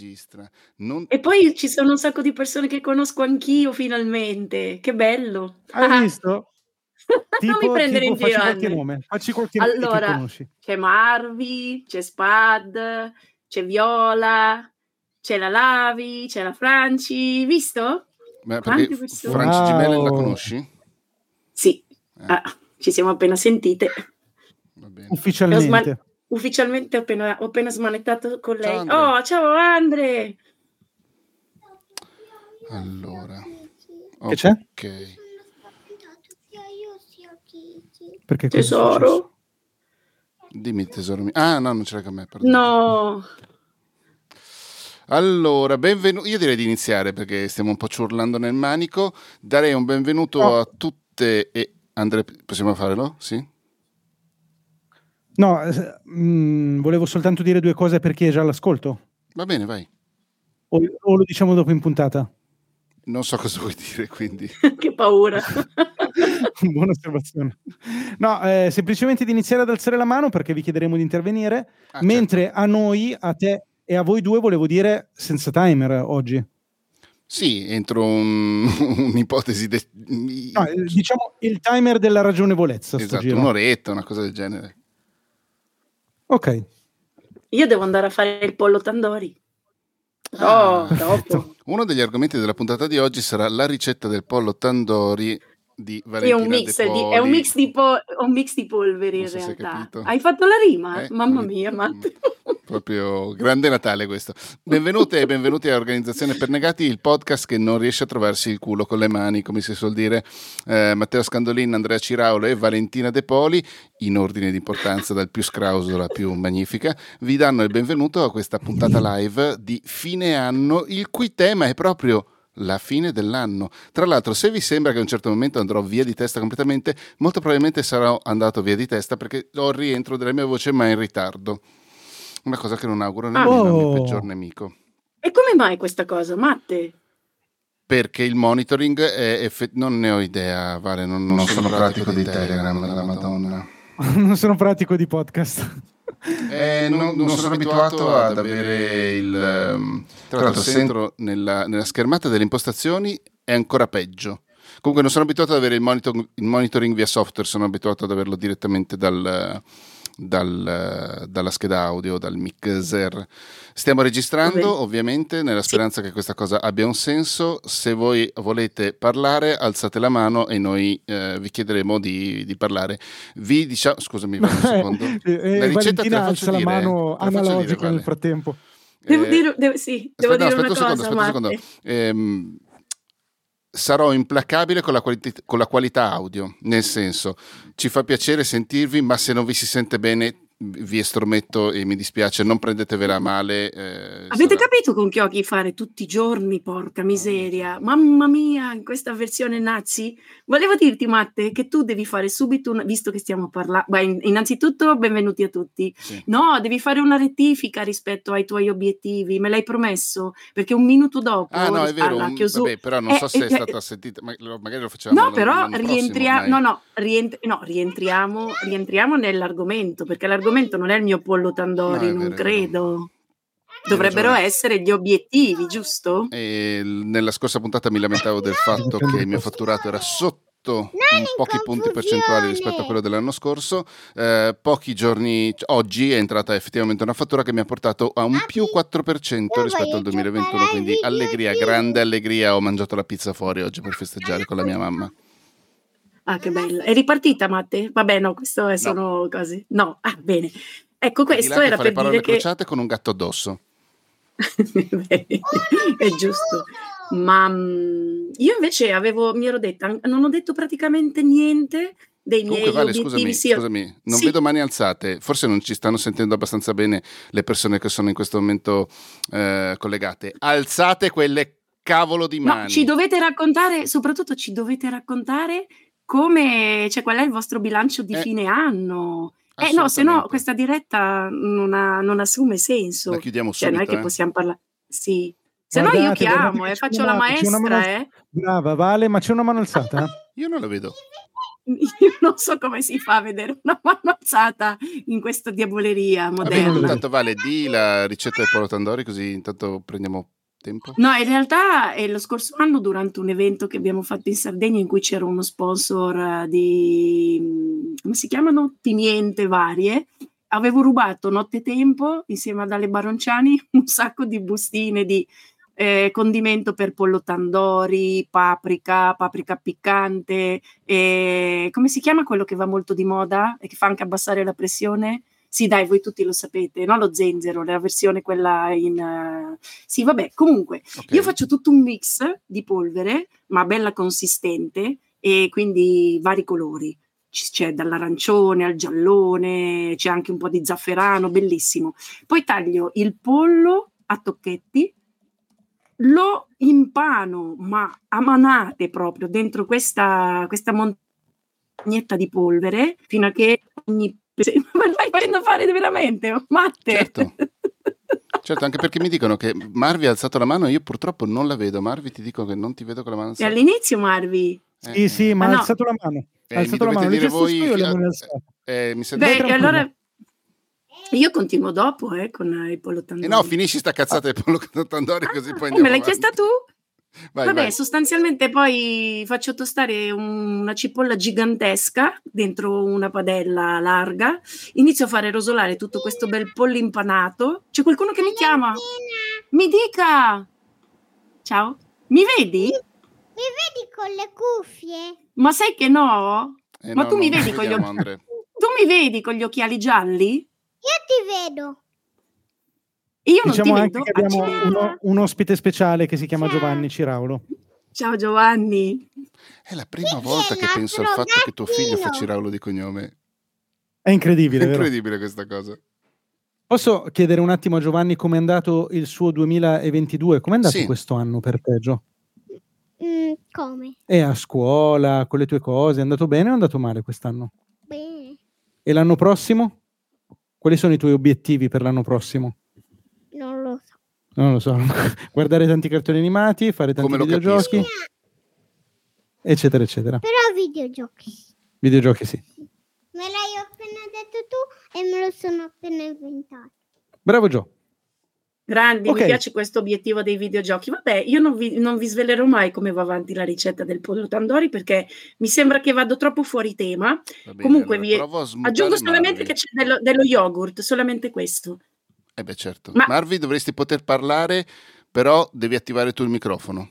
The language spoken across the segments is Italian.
registra. Non... E poi ci sono un sacco di persone che conosco anch'io finalmente. Che bello. Hai visto? non mi prendere in facci giro. qualche Andre. nome. Facci qualche nome che Allora, conosci. c'è Marvi, c'è Spad, c'è Viola, c'è la Lavi, c'è la Franci. Visto? Quante perché persone? Franci Wow. Gimelle la conosci? Sì. Eh. Ah, ci siamo appena sentite. Va bene. Ufficialmente. Ufficialmente ho appena, ho appena smanettato con lei. Ciao, oh, ciao Andre! Allora. Che c'è? Ok. Perché? Tesoro? Dimmi tesoro mio. Ah, no, non ce l'hai con me, perdono. No. Allora, benvenuto. Io direi di iniziare perché stiamo un po' ciurlando nel manico. Darei un benvenuto No. a tutte e Andre, possiamo farlo? Sì? No, eh, mm, volevo soltanto dire due cose per chi è già all'ascolto. Va bene, vai. O, o lo diciamo dopo in puntata? Non so cosa vuoi dire, quindi. che paura. Buona osservazione. No, eh, semplicemente di iniziare ad alzare la mano perché vi chiederemo di intervenire, Ah, mentre a noi, a te e a voi due volevo dire senza timer oggi. Sì, entro un- un'ipotesi. de- No, eh, diciamo il timer della ragionevolezza. sto esatto, giro. un'oretta, una cosa del genere. Ok. Io devo andare a fare il pollo tandori. Ah, Oh. Uno degli argomenti della puntata di oggi sarà la ricetta del pollo tandoori di È Valentina un, mix di, è un mix di, po- un mix di polveri in so hai realtà. Hai fatto la rima? Eh, Mamma mm, mia, Matt. Proprio grande Natale questo. Benvenute e benvenuti a Organizzazione per Negati, il podcast che non riesce a trovarsi il culo con le mani, come si suol dire. Eh, Matteo Scandolin, Andrea Ciraulo e Valentina De Poli, in ordine di importanza dal più scrauso alla più magnifica, vi danno il benvenuto a questa puntata live di fine anno, il cui tema è proprio la fine dell'anno. Tra l'altro, se vi sembra che a un certo momento andrò via di testa completamente, molto probabilmente sarò andato via di testa perché ho il rientro della mia voce, ma in ritardo. Una cosa che non auguro nemmeno al mio Oh. peggior nemico. E come mai questa cosa, Matte? Perché il monitoring è effe- non ne ho idea, Vale, non, non Non sono, sono pratico pratico di di Telegram, Telegram, della della Madonna. non sono pratico di podcast. Eh, non, non sono abituato ad avere il... ehm, Tra l'altro, se entro nella, nella schermata delle impostazioni è ancora peggio. Comunque non sono abituato ad avere il, monitor- il monitoring via software, sono abituato ad averlo direttamente dal, dal- dalla scheda audio, dal mixer. Stiamo registrando, Vabbè. ovviamente, nella speranza che questa cosa abbia un senso. Se voi volete parlare, alzate la mano e noi eh, vi chiederemo di, di parlare. Vi diciamo, scusami, un secondo. Eh, La ricetta te Valentina la faccio alza la dire, mano dire, analogica Vale. nel frattempo. Devo Eh, dire, devo- sì, devo aspetta, dire no, aspetta una un secondo, cosa, aspetta un secondo. Ehm, sarò implacabile con la, quali- con la qualità audio, nel senso, ci fa piacere sentirvi, ma se non vi si sente bene vi estrometto e mi dispiace, non prendetevela a male. eh, Avete sarà- capito con che occhi fare tutti i giorni, porca miseria? Mamma mia, in questa versione nazi? Volevo dirti, Matte, che tu devi fare subito, una, visto che stiamo parlando, innanzitutto benvenuti a tutti. Sì. No, devi fare una rettifica rispetto ai tuoi obiettivi, me l'hai promesso, perché un minuto dopo, Ah no, è vero, un- chiusura... vabbè, però non Eh, so se è eh, stata sentita, ma- magari lo facciamo No, però rientriamo, no, no, rientri- no, rientriamo, rientriamo nell'argomento, perché l'argomento non è il mio pollo tandori, No, non vero, credo. Dovrebbero essere gli obiettivi, giusto? E nella scorsa puntata mi lamentavo del fatto che il mio fatturato era sotto in pochi punti percentuali rispetto a quello dell'anno scorso. Eh, pochi giorni, oggi è entrata effettivamente una fattura che mi ha portato a un più 4% rispetto al 2021. Quindi allegria, grande allegria. Ho mangiato la pizza fuori oggi per festeggiare con la mia mamma. Ah, che bella. È ripartita, Matte? Vabbè, no, questo è sono cose. No, ah, bene. Ecco, questo era per parole dire che... crociate con un gatto addosso. è giusto. Ma mm, io invece avevo, mi ero detta, non ho detto praticamente niente dei miei Comunque, Vale, obiettivi. scusami, sì, scusami, non sì. vedo mani alzate. Forse non ci stanno sentendo abbastanza bene le persone che sono in questo momento eh, collegate. Alzate quelle cavolo di mani. No, ci dovete raccontare, soprattutto ci dovete raccontare come, cioè qual è il vostro bilancio di Eh, fine anno. Eh no, se no questa diretta non, ha- non assume senso. La chiudiamo Cioè, non è subito, che eh. possiamo parlare. Sì. Se no io chiamo e faccio una la maestra, mano- eh. Brava, Vale, ma c'è una mano alzata? Io non la vedo. io non so come si fa a vedere una mano alzata in questa diavoleria moderna. Vabbè, intanto Vale, di la ricetta del Polo Tandori così intanto prendiamo tempo. No, in realtà è lo scorso anno durante un evento che abbiamo fatto in Sardegna in cui c'era uno sponsor di, come si chiamano? Pimiente varie. Avevo rubato nottetempo insieme ad Ale Baronciani un sacco di bustine di eh, condimento per pollo tandori, paprika, paprika piccante, eh, come si chiama quello che va molto di moda e che fa anche abbassare la pressione? Sì, dai, voi tutti lo sapete, no? Lo zenzero, la versione quella in... Uh... Sì, vabbè, comunque, okay. io faccio tutto un mix di polvere, ma bella consistente, e quindi vari colori. C'è dall'arancione al giallone, c'è anche un po' di zafferano, bellissimo. Poi taglio il pollo a tocchetti, lo impano, ma a manate proprio dentro questa, questa montagnetta di polvere fino a che ogni. Ma facendo fare veramente, Matte? Certo. Certo, anche perché mi dicono che Marvi ha alzato la mano e io purtroppo non la vedo. Marvi ti dico che non ti vedo con la mano alzata. E all'inizio Marvi? Eh, sì, sì, ma ha no. alzato la mano. Ha eh, alzato la mano. Dire voi io fino... eh, mi sento Beh, allora io continuo dopo eh, con il pollo tandori. E no, finisci sta cazzata del pollo tandori così poi andiamo Me l'hai chiesta tu? Vai, Vabbè, vai. sostanzialmente poi faccio tostare un, una cipolla gigantesca dentro una padella larga, inizio a fare rosolare tutto questo bel pollo impanato. C'è qualcuno che mi chiama? Mi dica! Ciao, mi vedi? Mi vedi con le cuffie? Ma sai che no? Eh Ma no, tu mi vedi con gli. Tu mi vedi con gli occhiali gialli? Io ti vedo. Io non Diciamo ti anche vedo. che abbiamo uno- un ospite speciale che si chiama Ciao. Giovanni Ciraulo. Ciao Giovanni. È la prima Chi volta che penso al fatto che tuo figlio gattino? fa Ciraulo di cognome. È incredibile, È vero? incredibile questa cosa. Posso chiedere un attimo a Giovanni come è andato il suo 2022? Come è andato Sì. questo anno per te, Gio? Mm, come? E a scuola, con le tue cose, è andato bene o è andato male quest'anno? Bene. E l'anno prossimo? Quali sono i tuoi obiettivi per l'anno prossimo? Non lo so. Guardare tanti cartoni animati, fare tanti Come videogiochi, capisco. eccetera, eccetera. Però videogiochi. Videogiochi sì. Me l'hai appena detto tu e me lo sono appena inventato. Bravo Gio. Grandi, Ok. mi piace questo obiettivo dei videogiochi. Vabbè, io non vi, non vi svelerò mai come va avanti la ricetta del pollo tandori perché mi sembra che vado troppo fuori tema. Bene, Comunque allora vi aggiungo solamente che c'è dello, dello yogurt, solamente questo. Eh beh, certo. Ma- Marvi dovresti poter parlare, però devi attivare tu il microfono.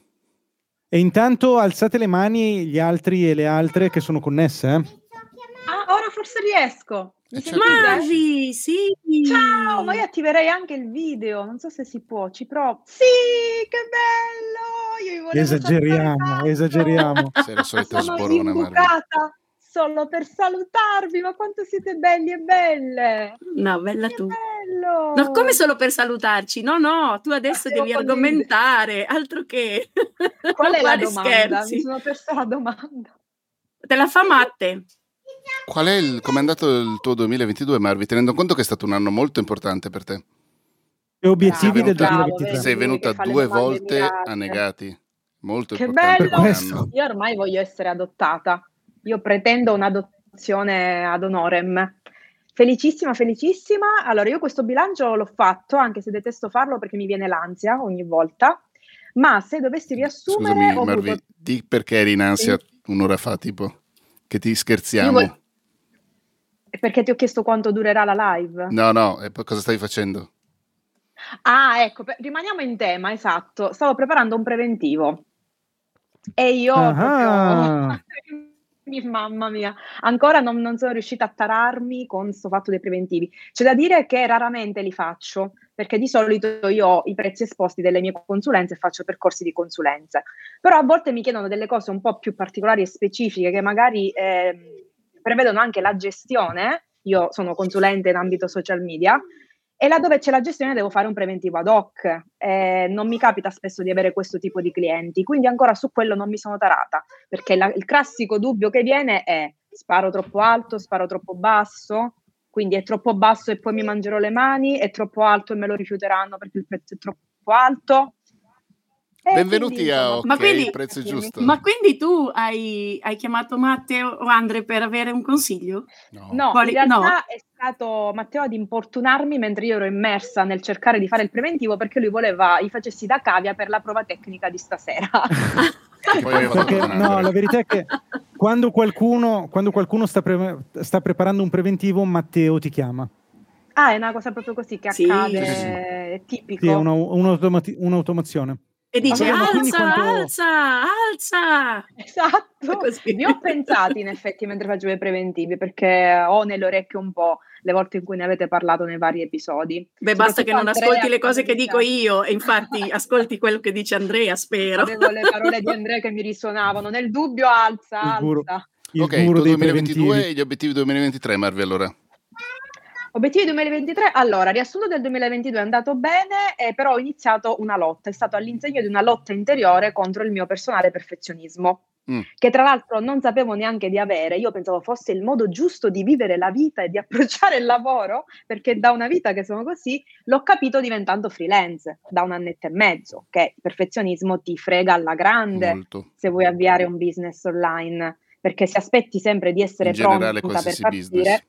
E intanto alzate le mani gli altri e le altre che sono connesse. eh. Ah, ora forse riesco. Eh, certo. Marvi, sì! Ciao, ma io attiverei anche il video, non so se si può, ci provo. Sì, che bello! Esageriamo, esageriamo. Sei la solita sborona, Marvi. Solo per salutarvi, ma quanto siete belli e belle! No, bella Che tu. bello! No, come solo per salutarci? No, no, tu adesso devi argomentare, altro che Qual è la domanda? scherzi. Mi sono persa la domanda. Te la fa Matte. Qual è il, com'è andato il tuo 2022, Marvi? Tenendo conto che è stato un anno molto importante per te. E obiettivi Bravo, del bravo, 2023. vedi? Sei venuta due volte mirate. a negati. Molto Che importante bello! Io ormai voglio essere adottata. Io pretendo un'adozione ad honorem. Felicissima, felicissima. Allora, io questo bilancio l'ho fatto, anche se detesto farlo perché mi viene l'ansia ogni volta. Ma se dovessi riassumere, Scusami, ho Marvi, avuto... di perché eri in ansia Sì. un'ora fa, tipo? Che ti scherziamo? Voglio- Perché ti ho chiesto quanto durerà la live. No, no, e poi cosa stavi facendo? Ah, ecco, per- rimaniamo in tema, esatto. Stavo preparando un preventivo. E io proprio... Mamma mia, ancora non, non sono riuscita a tararmi con questo fatto dei preventivi. C'è da dire che raramente li faccio, perché di solito io ho i prezzi esposti delle mie consulenze e faccio percorsi di consulenze. Però a volte mi chiedono delle cose un po' più particolari e specifiche che magari ehm, prevedono anche la gestione. Io sono consulente in ambito social media e laddove c'è la gestione devo fare un preventivo ad hoc. Eh, non mi capita spesso di avere questo tipo di clienti, quindi ancora su quello non mi sono tarata, perché la- il classico dubbio che viene è sparo troppo alto, sparo troppo basso, quindi è troppo basso e poi mi mangerò le mani, è troppo alto e me lo rifiuteranno perché il prezzo è troppo alto. E Benvenuti quindi, a insomma, OK, Ma quindi- il prezzo giusto. Ma quindi tu hai, hai chiamato Matteo o Andre per avere un consiglio? No. No, Quali- in realtà no? è stato Matteo ad importunarmi mentre io ero immersa nel cercare di fare il preventivo perché lui voleva i facessi da cavia per la prova tecnica di stasera. Perché, no, la verità è che quando qualcuno, quando qualcuno sta, pre- sta preparando un preventivo, Matteo ti chiama. ah, è una cosa proprio così che Sì. accade, sì, sì. è tipico. Sì, è una- un'automati- un'automazione. E dice alza, quanto- alza, alza. Esatto, Così. ne ho pensati in effetti mentre facevo i preventivi perché ho nelle orecchie un po' le volte in cui ne avete parlato nei vari episodi. Beh, basta che non ascolti le cose che dico io e infatti ascolti quello che dice Andrea, spero. Avevo le parole di Andrea che mi risuonavano. Nel dubbio, alza, Il alza. Il Ok, guru tu dei 2022 preventivi. e gli obiettivi 2023, Marvi, allora. Obiettivi 2023, allora, riassunto del 2022 è andato bene, eh, però ho iniziato una lotta, è stato all'insegno di una lotta interiore contro il mio personale perfezionismo, Mm. che tra l'altro non sapevo neanche di avere, io pensavo fosse il modo giusto di vivere la vita e di approcciare il lavoro, perché da una vita che sono così, l'ho capito diventando freelance, da un annetto e mezzo, che il perfezionismo ti frega alla grande Molto. se vuoi avviare un business online, perché se aspetti sempre di essere generale, pronta per partire, business.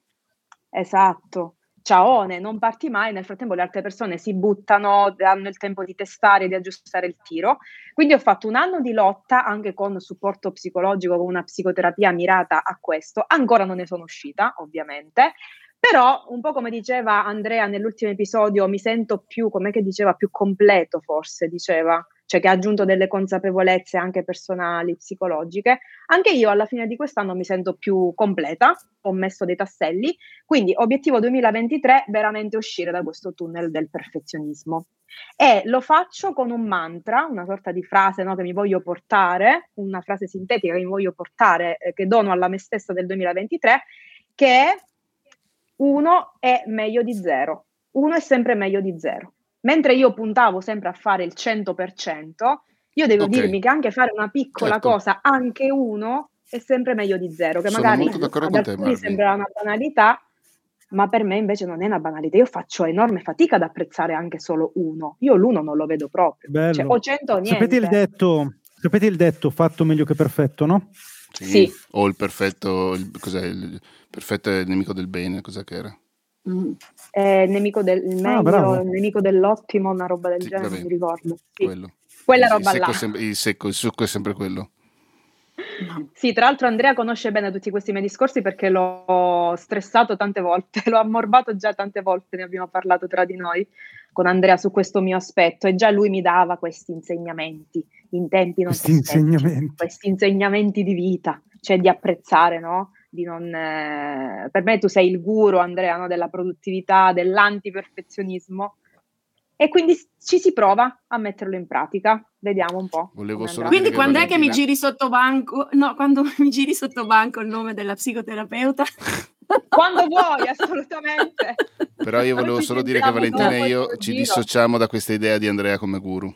Esatto. Ciaone, non parti mai, nel frattempo le altre persone si buttano, hanno il tempo di testare, di aggiustare il tiro. Quindi ho fatto un anno di lotta anche con supporto psicologico, con una psicoterapia mirata a questo. Ancora non ne sono uscita, ovviamente, però un po' come diceva Andrea nell'ultimo episodio, mi sento più, come che diceva, più completo forse, diceva, cioè che ha aggiunto delle consapevolezze anche personali, psicologiche. Anche io alla fine di quest'anno mi sento più completa, ho messo dei tasselli, quindi obiettivo 2023 veramente uscire da questo tunnel del perfezionismo. E lo faccio con un mantra, una sorta di frase no, che mi voglio portare, una frase sintetica che mi voglio portare, eh, che dono alla me stessa del 2023, che è uno è meglio di zero. Uno è sempre meglio di zero. Mentre io puntavo sempre a fare il 100%, io devo Ok. dirmi che anche fare una piccola Certo. cosa, anche uno, è sempre meglio di zero. Che Sono magari ad alcuni sembra una banalità, ma per me invece non è una banalità. Io faccio enorme fatica ad apprezzare anche solo uno. Io l'uno non lo vedo proprio. Bello. Cioè, o 100 o niente. Sapete il, detto, sapete il detto fatto meglio che perfetto, no? Sì. O il perfetto, il, cos'è, il perfetto è il nemico del bene, cos'è che era? Mm. È il nemico del Ah, meglio, il nemico dell'ottimo, una roba del Sì, genere, vabbè. non mi ricordo. Sì. Quello. Quella il, roba il là. sempre- il secco, il succo è sempre quello. Sì, tra l'altro Andrea conosce bene tutti questi miei discorsi perché l'ho stressato tante volte, l'ho ammorbato già tante volte, ne abbiamo parlato tra di noi con Andrea su questo mio aspetto e già lui mi dava questi insegnamenti in tempi non Questi insegnamenti. questi insegnamenti di vita, cioè di apprezzare, no? Di non, eh, per me tu sei il guru, Andrea, no? della produttività, dell'antiperfezionismo e quindi ci si prova a metterlo in pratica. Vediamo un po'. Quindi quando è che mi giri sotto banco? No, quando mi giri sotto banco il nome della psicoterapeuta? Quando vuoi, assolutamente. Però io volevo solo dire che Valentina e io ci dissociamo da questa idea di Andrea come guru.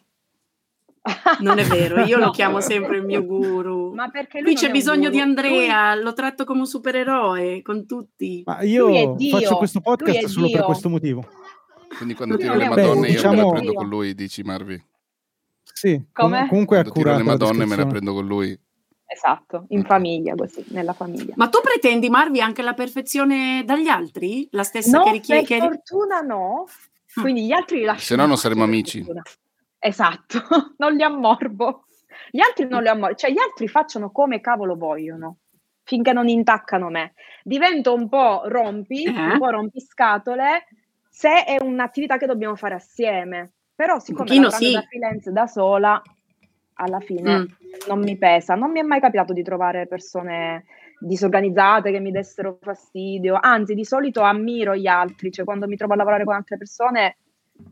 Non è vero, io lo No. chiamo sempre il mio guru. Ma perché Lui non c'è bisogno di. Andrea, lo tratto come un supereroe con tutti. Ma Lui io faccio questo lui podcast solo per questo motivo. Quindi quando Beh, tiro le Beh, madonne io me diciamo- la prendo con lui, dici Marvi. Sì, Come? com- comunque Quando tiro le madonne me la prendo con lui. Esatto, in famiglia così, nella famiglia. Ma tu pretendi, Marvi, anche la perfezione dagli altri? La stessa No, che per richiede? fortuna no. Quindi gli altri li lascio. Se no non per amici. fortuna. Esatto, non li ammorbo. Gli altri non li ammorbo, cioè gli altri facciano come cavolo vogliono, finché non intaccano me. Divento un po' rompi, Eh? un po' rompiscatole, se è un'attività che dobbiamo fare assieme. Però siccome pochino lavorando sì. da freelance da sola, alla fine Mm. non mi pesa. Non mi è mai capitato di trovare persone disorganizzate che mi dessero fastidio. Anzi, di solito ammiro gli altri, cioè quando mi trovo a lavorare con altre persone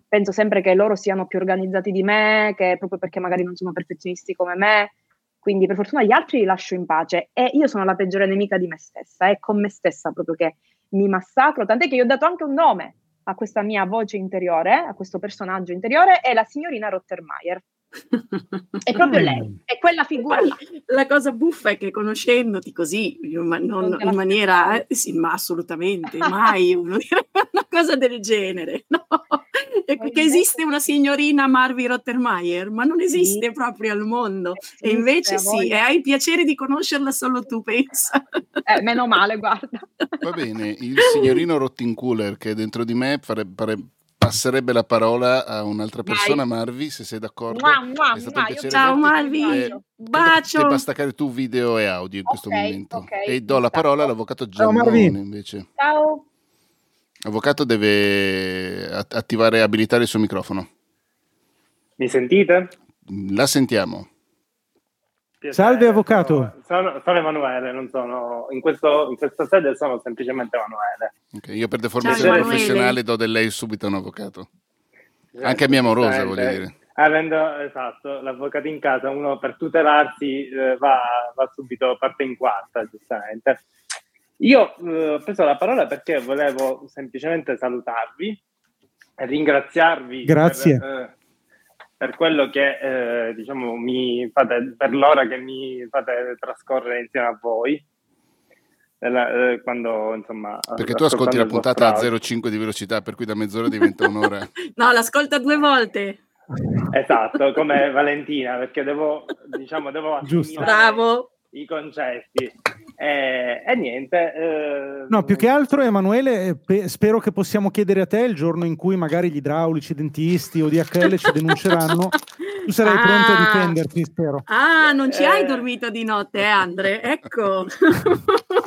penso sempre che loro siano più organizzati di me, che proprio perché magari non sono perfezionisti come me. Quindi per fortuna gli altri li lascio in pace e io sono la peggiore nemica di me stessa, è con me stessa proprio che mi massacro, tant'è che io ho dato anche un nome a questa mia voce interiore, a questo personaggio interiore, è la signorina Rottermeier. È proprio lei, è quella figura là. La cosa buffa è che conoscendoti così, ma non in maniera, eh, sì, ma assolutamente, mai uno direbbe una cosa del genere, no? Che invece esiste una signorina Marvi Rottermeier, ma non esiste Sì. proprio al mondo. Esiste, E invece sì, e hai il piacere di conoscerla solo tu, pensa. Eh, meno male, guarda. Va bene, il signorino Rottinculer che è dentro di me fare- pare- passerebbe la parola a un'altra Vai. persona, Marvi, se sei d'accordo. Mua, mua, È stato mua, un io piacere Ciao. Marvi, Eh, bacio. Debba staccare tu video e audio in questo Ok, momento. ok, e do la parola all'avvocato Ciao. Giannone invece. Ciao. L'avvocato deve at- attivare e abilitare il suo microfono. Mi sentite? La sentiamo. Piacere, Salve, avvocato. Sono, sono- Emanuele, non sono, in, questo, in questa sede sono semplicemente Emanuele. Ok, io per deformazione Emanuele. professionale do del lei subito a un avvocato. Anche a mia amorosa, voglio dire. Avendo, esatto, l'avvocato in casa, uno per tutelarsi eh, va, va subito, parte in quarta, giustamente. Io eh, ho preso la parola perché volevo semplicemente salutarvi e ringraziarvi Grazie. Per, eh, per quello che eh, diciamo mi fate, per l'ora che mi fate trascorrere insieme a voi. Della- eh, quando insomma Perché tu ascolti la puntata a vostro audio. 0,5 di velocità, per cui da mezz'ora diventa un'ora. No, l'ascolta due volte. Esatto, come Valentina, perché devo, diciamo, devo Giusto. Bravo. I concetti. E, e niente. eh, No, più che altro, Emanuele, eh, pe- spero che possiamo chiedere a te il giorno in cui magari gli idraulici, i dentisti o DHL ci denunceranno. Tu sarai pronto a Ah. difenderti, spero. Ah, non ci hai Eh. dormito di notte, eh, Andre? Ecco.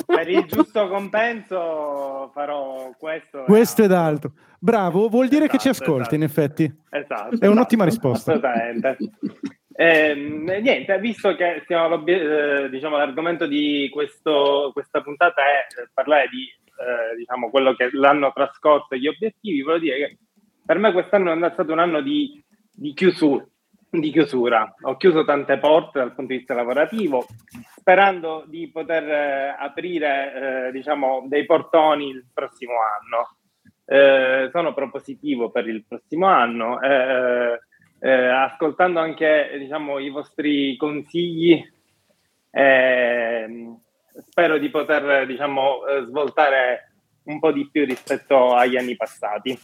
Per il giusto compenso farò questo. Questo ed altro. Bravo, vuol dire che ci Esatto, ascolti, in effetti. Esatto. È un'ottima esatto, risposta. Assolutamente. Ehm, niente, visto che stiamo, eh, diciamo, l'argomento di questo, questa puntata è eh, parlare di eh, diciamo, quello che l'anno trascorso e gli obiettivi, voglio dire che per me quest'anno è stato un anno di, di chiusura, di chiusura. Ho chiuso tante porte dal punto di vista lavorativo, sperando di poter eh, aprire eh, diciamo, dei portoni il prossimo anno. Eh, sono propositivo per il prossimo anno. eh, eh, ascoltando anche diciamo, i vostri consigli, ehm, spero di poter diciamo, eh, svoltare un po' di più rispetto agli anni passati.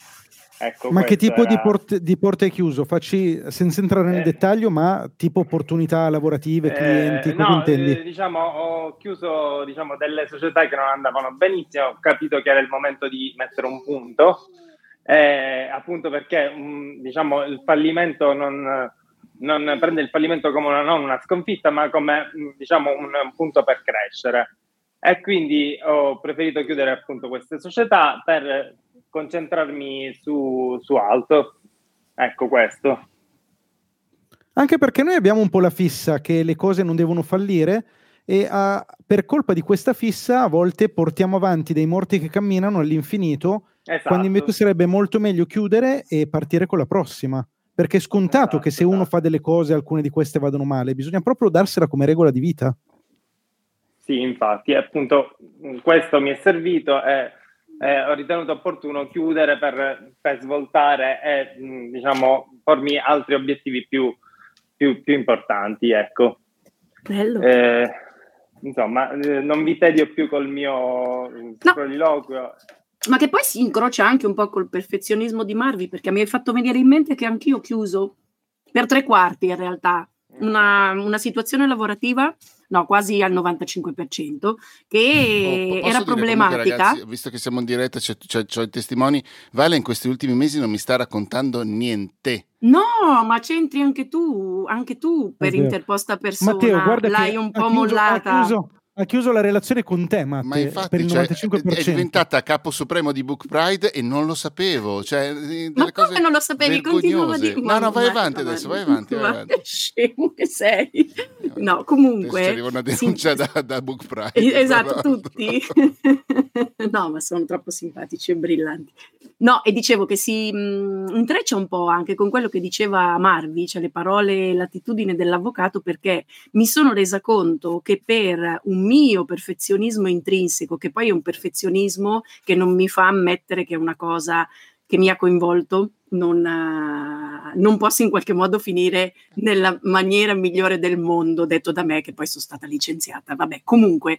Ecco, Ma che tipo di, era- porte, di porte chiuso? Facci, senza entrare nel Eh. dettaglio, ma tipo opportunità lavorative, Eh, clienti, cosa no, intendi? eh, diciamo, ho chiuso diciamo, delle società che non andavano benissimo, ho capito che era il momento di mettere un punto, eh, appunto perché mh, diciamo, il fallimento non, non prende il fallimento come una, non una sconfitta, ma come mh, diciamo, un, un punto per crescere. E quindi ho preferito chiudere appunto queste società per concentrarmi su, su altro. Ecco questo. Anche perché noi abbiamo un po' la fissa che le cose non devono fallire e ah, per colpa di questa fissa a volte portiamo avanti dei morti che camminano all'infinito, Esatto. quando invece sarebbe molto meglio chiudere e partire con la prossima. Perché è scontato Esatto, che se uno esatto. fa delle cose, alcune di queste vadano male, bisogna proprio darsela come regola di vita. Sì, infatti, appunto mh, questo mi è servito e eh, ho ritenuto opportuno chiudere per, per svoltare e mh, diciamo pormi altri obiettivi più, più- più importanti, ecco. Bello. Eh, insomma, eh, non vi tedio più col mio eh, soliloquio. Ma che poi si incrocia anche un po' col perfezionismo di Marvi, perché mi hai fatto venire in mente che anch'io ho chiuso per tre quarti in realtà una, una situazione lavorativa, no, quasi al 95%, che Oh, posso era dire comunque, problematica. ragazzi, visto che siamo in diretta, c'è, c'è- c'ho i testimoni. Vale in questi ultimi mesi non mi sta raccontando niente. No, ma c'entri anche tu, anche tu per vero. interposta persona. Matteo, guarda l'hai che un po' chiuso, mollata. Ha chiuso, ha chiuso la relazione con te, Matte, Ma per infatti il cioè, 95%. è diventata capo supremo di Book Pride e non lo sapevo. Cioè, eh, Ma cose come non lo sapevi? Continuavo a dire. No, no, vai avanti ma- adesso, vai avanti. Vai Ma avanti. che scemo che sei. No, Adesso comunque. ci arriva una sì, denuncia da, da Book Pride. Eh, Esatto, tutti. no, ma sono troppo simpatici e brillanti. No, e dicevo che si mh, intreccia un po' anche con quello che diceva Marvi, cioè le parole e l'attitudine dell'avvocato, perché mi sono resa conto che per un mio perfezionismo intrinseco, che poi è un perfezionismo che non mi fa ammettere che è una cosa che mi ha coinvolto non, uh, non possa in qualche modo finire nella maniera migliore del mondo, detto da me che poi sono stata licenziata. Vabbè, comunque.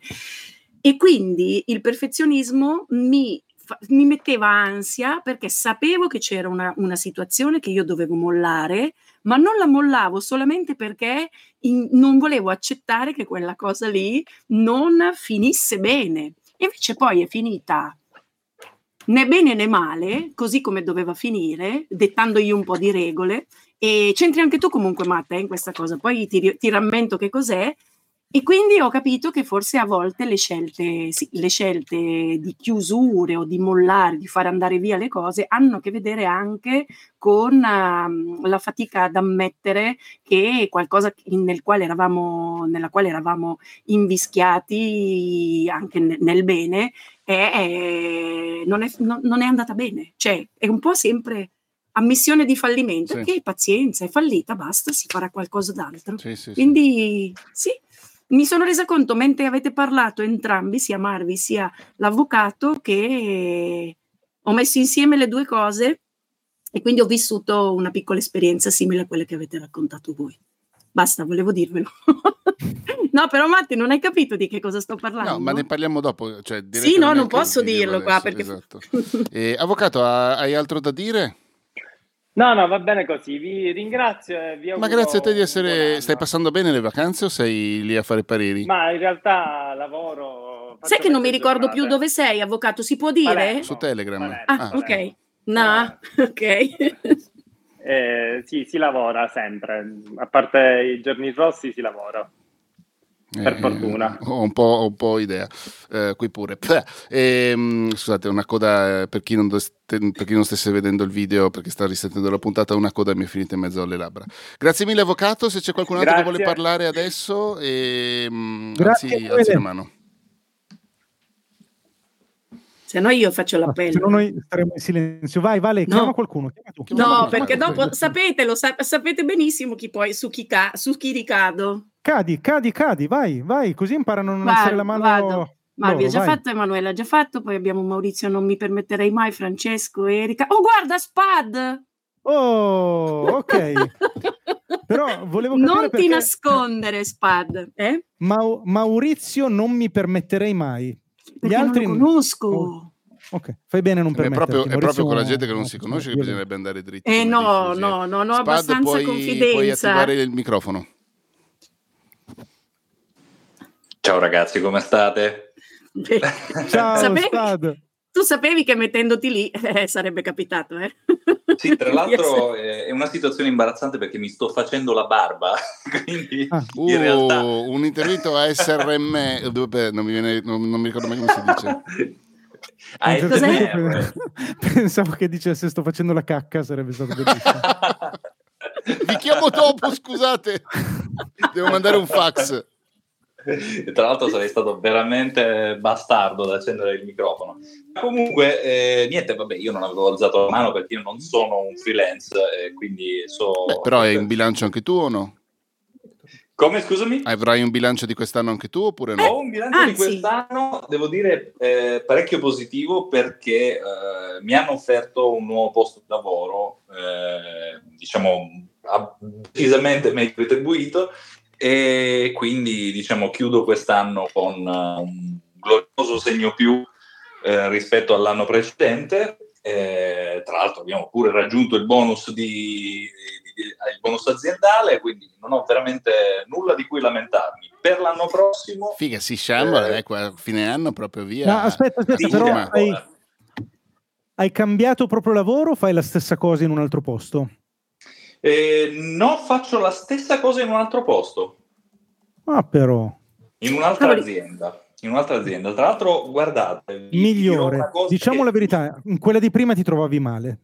E quindi il perfezionismo mi, fa, mi metteva ansia perché sapevo che c'era una, una, situazione che io dovevo mollare, ma non la mollavo solamente perché in, non volevo accettare che quella cosa lì non finisse bene. Invece poi è finita né bene né male, così come doveva finire, dettando io un po' di regole. E c'entri anche tu comunque, Matta, in questa cosa. Poi ti, ti rammento che cos'è. E quindi ho capito che forse a volte le scelte, sì, le scelte di chiusure o di mollare, di far andare via le cose, hanno a che vedere anche con uh, la fatica ad ammettere che qualcosa nel quale eravamo, nella quale eravamo invischiati anche nel, bene è, è, non, è, no, non, è, andata bene. Cioè, è un po' sempre ammissione di fallimento, sì. che pazienza, è fallita, basta, si farà qualcosa d'altro. Sì, sì, Quindi sì, mi sono resa conto mentre avete parlato entrambi, sia Marvi sia l'avvocato, che ho messo insieme le due cose e quindi ho vissuto una piccola esperienza simile a quelle che avete raccontato voi. Basta, volevo dirvelo. no, però Matti, non hai capito di che cosa sto parlando? No, ma ne parliamo dopo. Cioè, sì, no, non posso dirlo qua perché... Esatto. eh, avvocato, hai altro da dire? No, no, va bene così. Vi ringrazio. E vi Ma grazie a te di essere. Stai passando bene le vacanze o sei lì a fare pareri? Ma in realtà lavoro. Sai che non mi ricordo giornate. più dove sei, avvocato? Si può dire? Palermo, Su Telegram. Palermo, ah, Palermo. ok. No, ok. Eh, sì, si lavora sempre, a parte i giorni rossi si lavora. Per eh, fortuna. Ho un po', ho un po idea, eh, qui pure. Eh, scusate, una coda, eh, per chi, non per chi non stesse vedendo il video perché sta risentendo la puntata, una coda mi è finita in mezzo alle labbra. Grazie mille Avvocato, se c'è qualcun altro Grazie. che vuole parlare adesso, e, ehm, Grazie, anzi, alzi la mano. Se no io faccio l'appello. Se no noi staremo in silenzio. Vai, Vale, no. chiama qualcuno. Chiama tu, chiama no, qualcuno. perché dopo sapete, lo sa- sapete benissimo chi poi, su chi, ca- su chi ricado. Cadi, cadi, cadi, vai, vai, così imparano a non alzare la mano. Vado. Ma vi ha già vai. fatto, Emanuele ha già fatto, poi abbiamo Maurizio, non mi permetterei mai, Francesco, Erika. Oh, guarda, Spad! Oh, ok. Però volevo Non ti perché... nascondere, Spad. Eh? Ma- Maurizio non mi permetterei mai. Gli altri non lo conosco. Oh. Ok, fai bene a non permetterti. È proprio, è proprio con la gente che non si conosce che bisognerebbe andare dritti. Eh no, no, no, no, abbastanza puoi, confidenza. Puoi attivare il microfono. Ciao ragazzi, come state? Ciao, Sapevi, tu sapevi che mettendoti lì eh, sarebbe capitato, eh? Sì, tra l'altro è una situazione imbarazzante perché mi sto facendo la barba, quindi ah. uh, in realtà... Un intervento a SRM, dove, non, mi viene, non, non mi ricordo mai come si dice. ASMR. Pensavo che dicesse sto facendo la cacca, sarebbe stato bellissimo. Vi chiamo dopo, scusate. Devo mandare un fax. Tra l'altro sarei stato veramente bastardo ad accendere il microfono. Comunque, eh, niente, vabbè, io non avevo alzato la mano perché io non sono un freelance, eh, quindi so... Beh, però hai in bilancio anche tu o no? Come, scusami? Avrai un bilancio di quest'anno anche tu oppure no? Ho un bilancio ah, di quest'anno, sì. devo dire, eh, parecchio positivo perché eh, mi hanno offerto un nuovo posto di lavoro, eh, diciamo, decisamente meglio retribuito e quindi, diciamo, chiudo quest'anno con uh, un glorioso segno più eh, rispetto all'anno precedente. Eh, tra l'altro abbiamo pure raggiunto il bonus, di, di, di, il bonus aziendale, quindi non ho veramente nulla di cui lamentarmi. Per l'anno prossimo... Figa, si sciambola, eh, eh, fine anno proprio via. No, aspetta, aspetta, però hai, hai cambiato proprio lavoro o fai la stessa cosa in un altro posto? Eh, no, faccio la stessa cosa in un altro posto. Ah, però. In un'altra azienda in un'altra azienda. Tra l'altro, guardate, migliore. Diciamo che... la verità, in quella di prima ti trovavi male.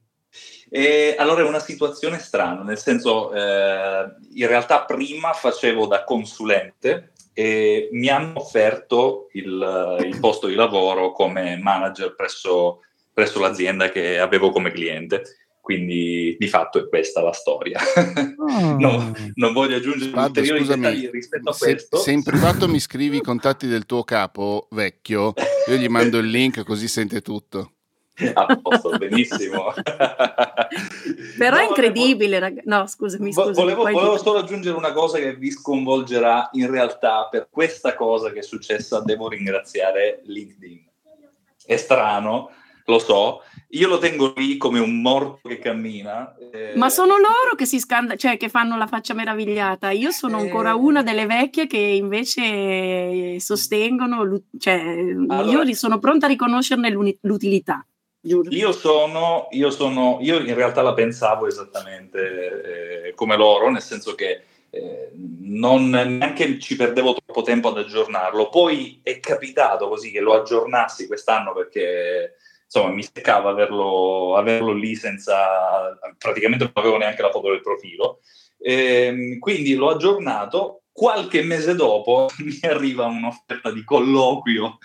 E allora è una situazione strana, nel senso, eh, in realtà prima facevo da consulente e mi hanno offerto il, il posto di lavoro come manager presso, presso l'azienda che avevo come cliente. Quindi di fatto è questa la storia. Oh. no, non voglio aggiungere Spad, ulteriori scusami, dettagli rispetto a se, questo. Se in privato mi scrivi i contatti del tuo capo vecchio, io gli mando il link così sente tutto. A posto, benissimo. Però No, è incredibile, rag- no, scusami, scusami. volevo, volevo solo aggiungere una cosa che vi sconvolgerà. In realtà, per questa cosa che è successa, devo ringraziare LinkedIn. È strano, lo so. Io lo tengo lì come un morto che cammina. eh, Ma sono loro che si scanda, cioè che fanno la faccia meravigliata. Io sono ancora Eh. una delle vecchie che invece sostengono, l'u- cioè Allora- io sono pronta a riconoscerne l'utilità. Giuro. Io sono, io sono, io in realtà la pensavo esattamente eh, come loro, nel senso che eh, non neanche ci perdevo troppo tempo ad aggiornarlo. Poi è capitato così che lo aggiornassi quest'anno perché insomma mi seccava averlo, averlo lì senza praticamente non avevo neanche la foto del profilo. Ehm, quindi l'ho aggiornato. Qualche mese dopo mi arriva un'offerta di colloquio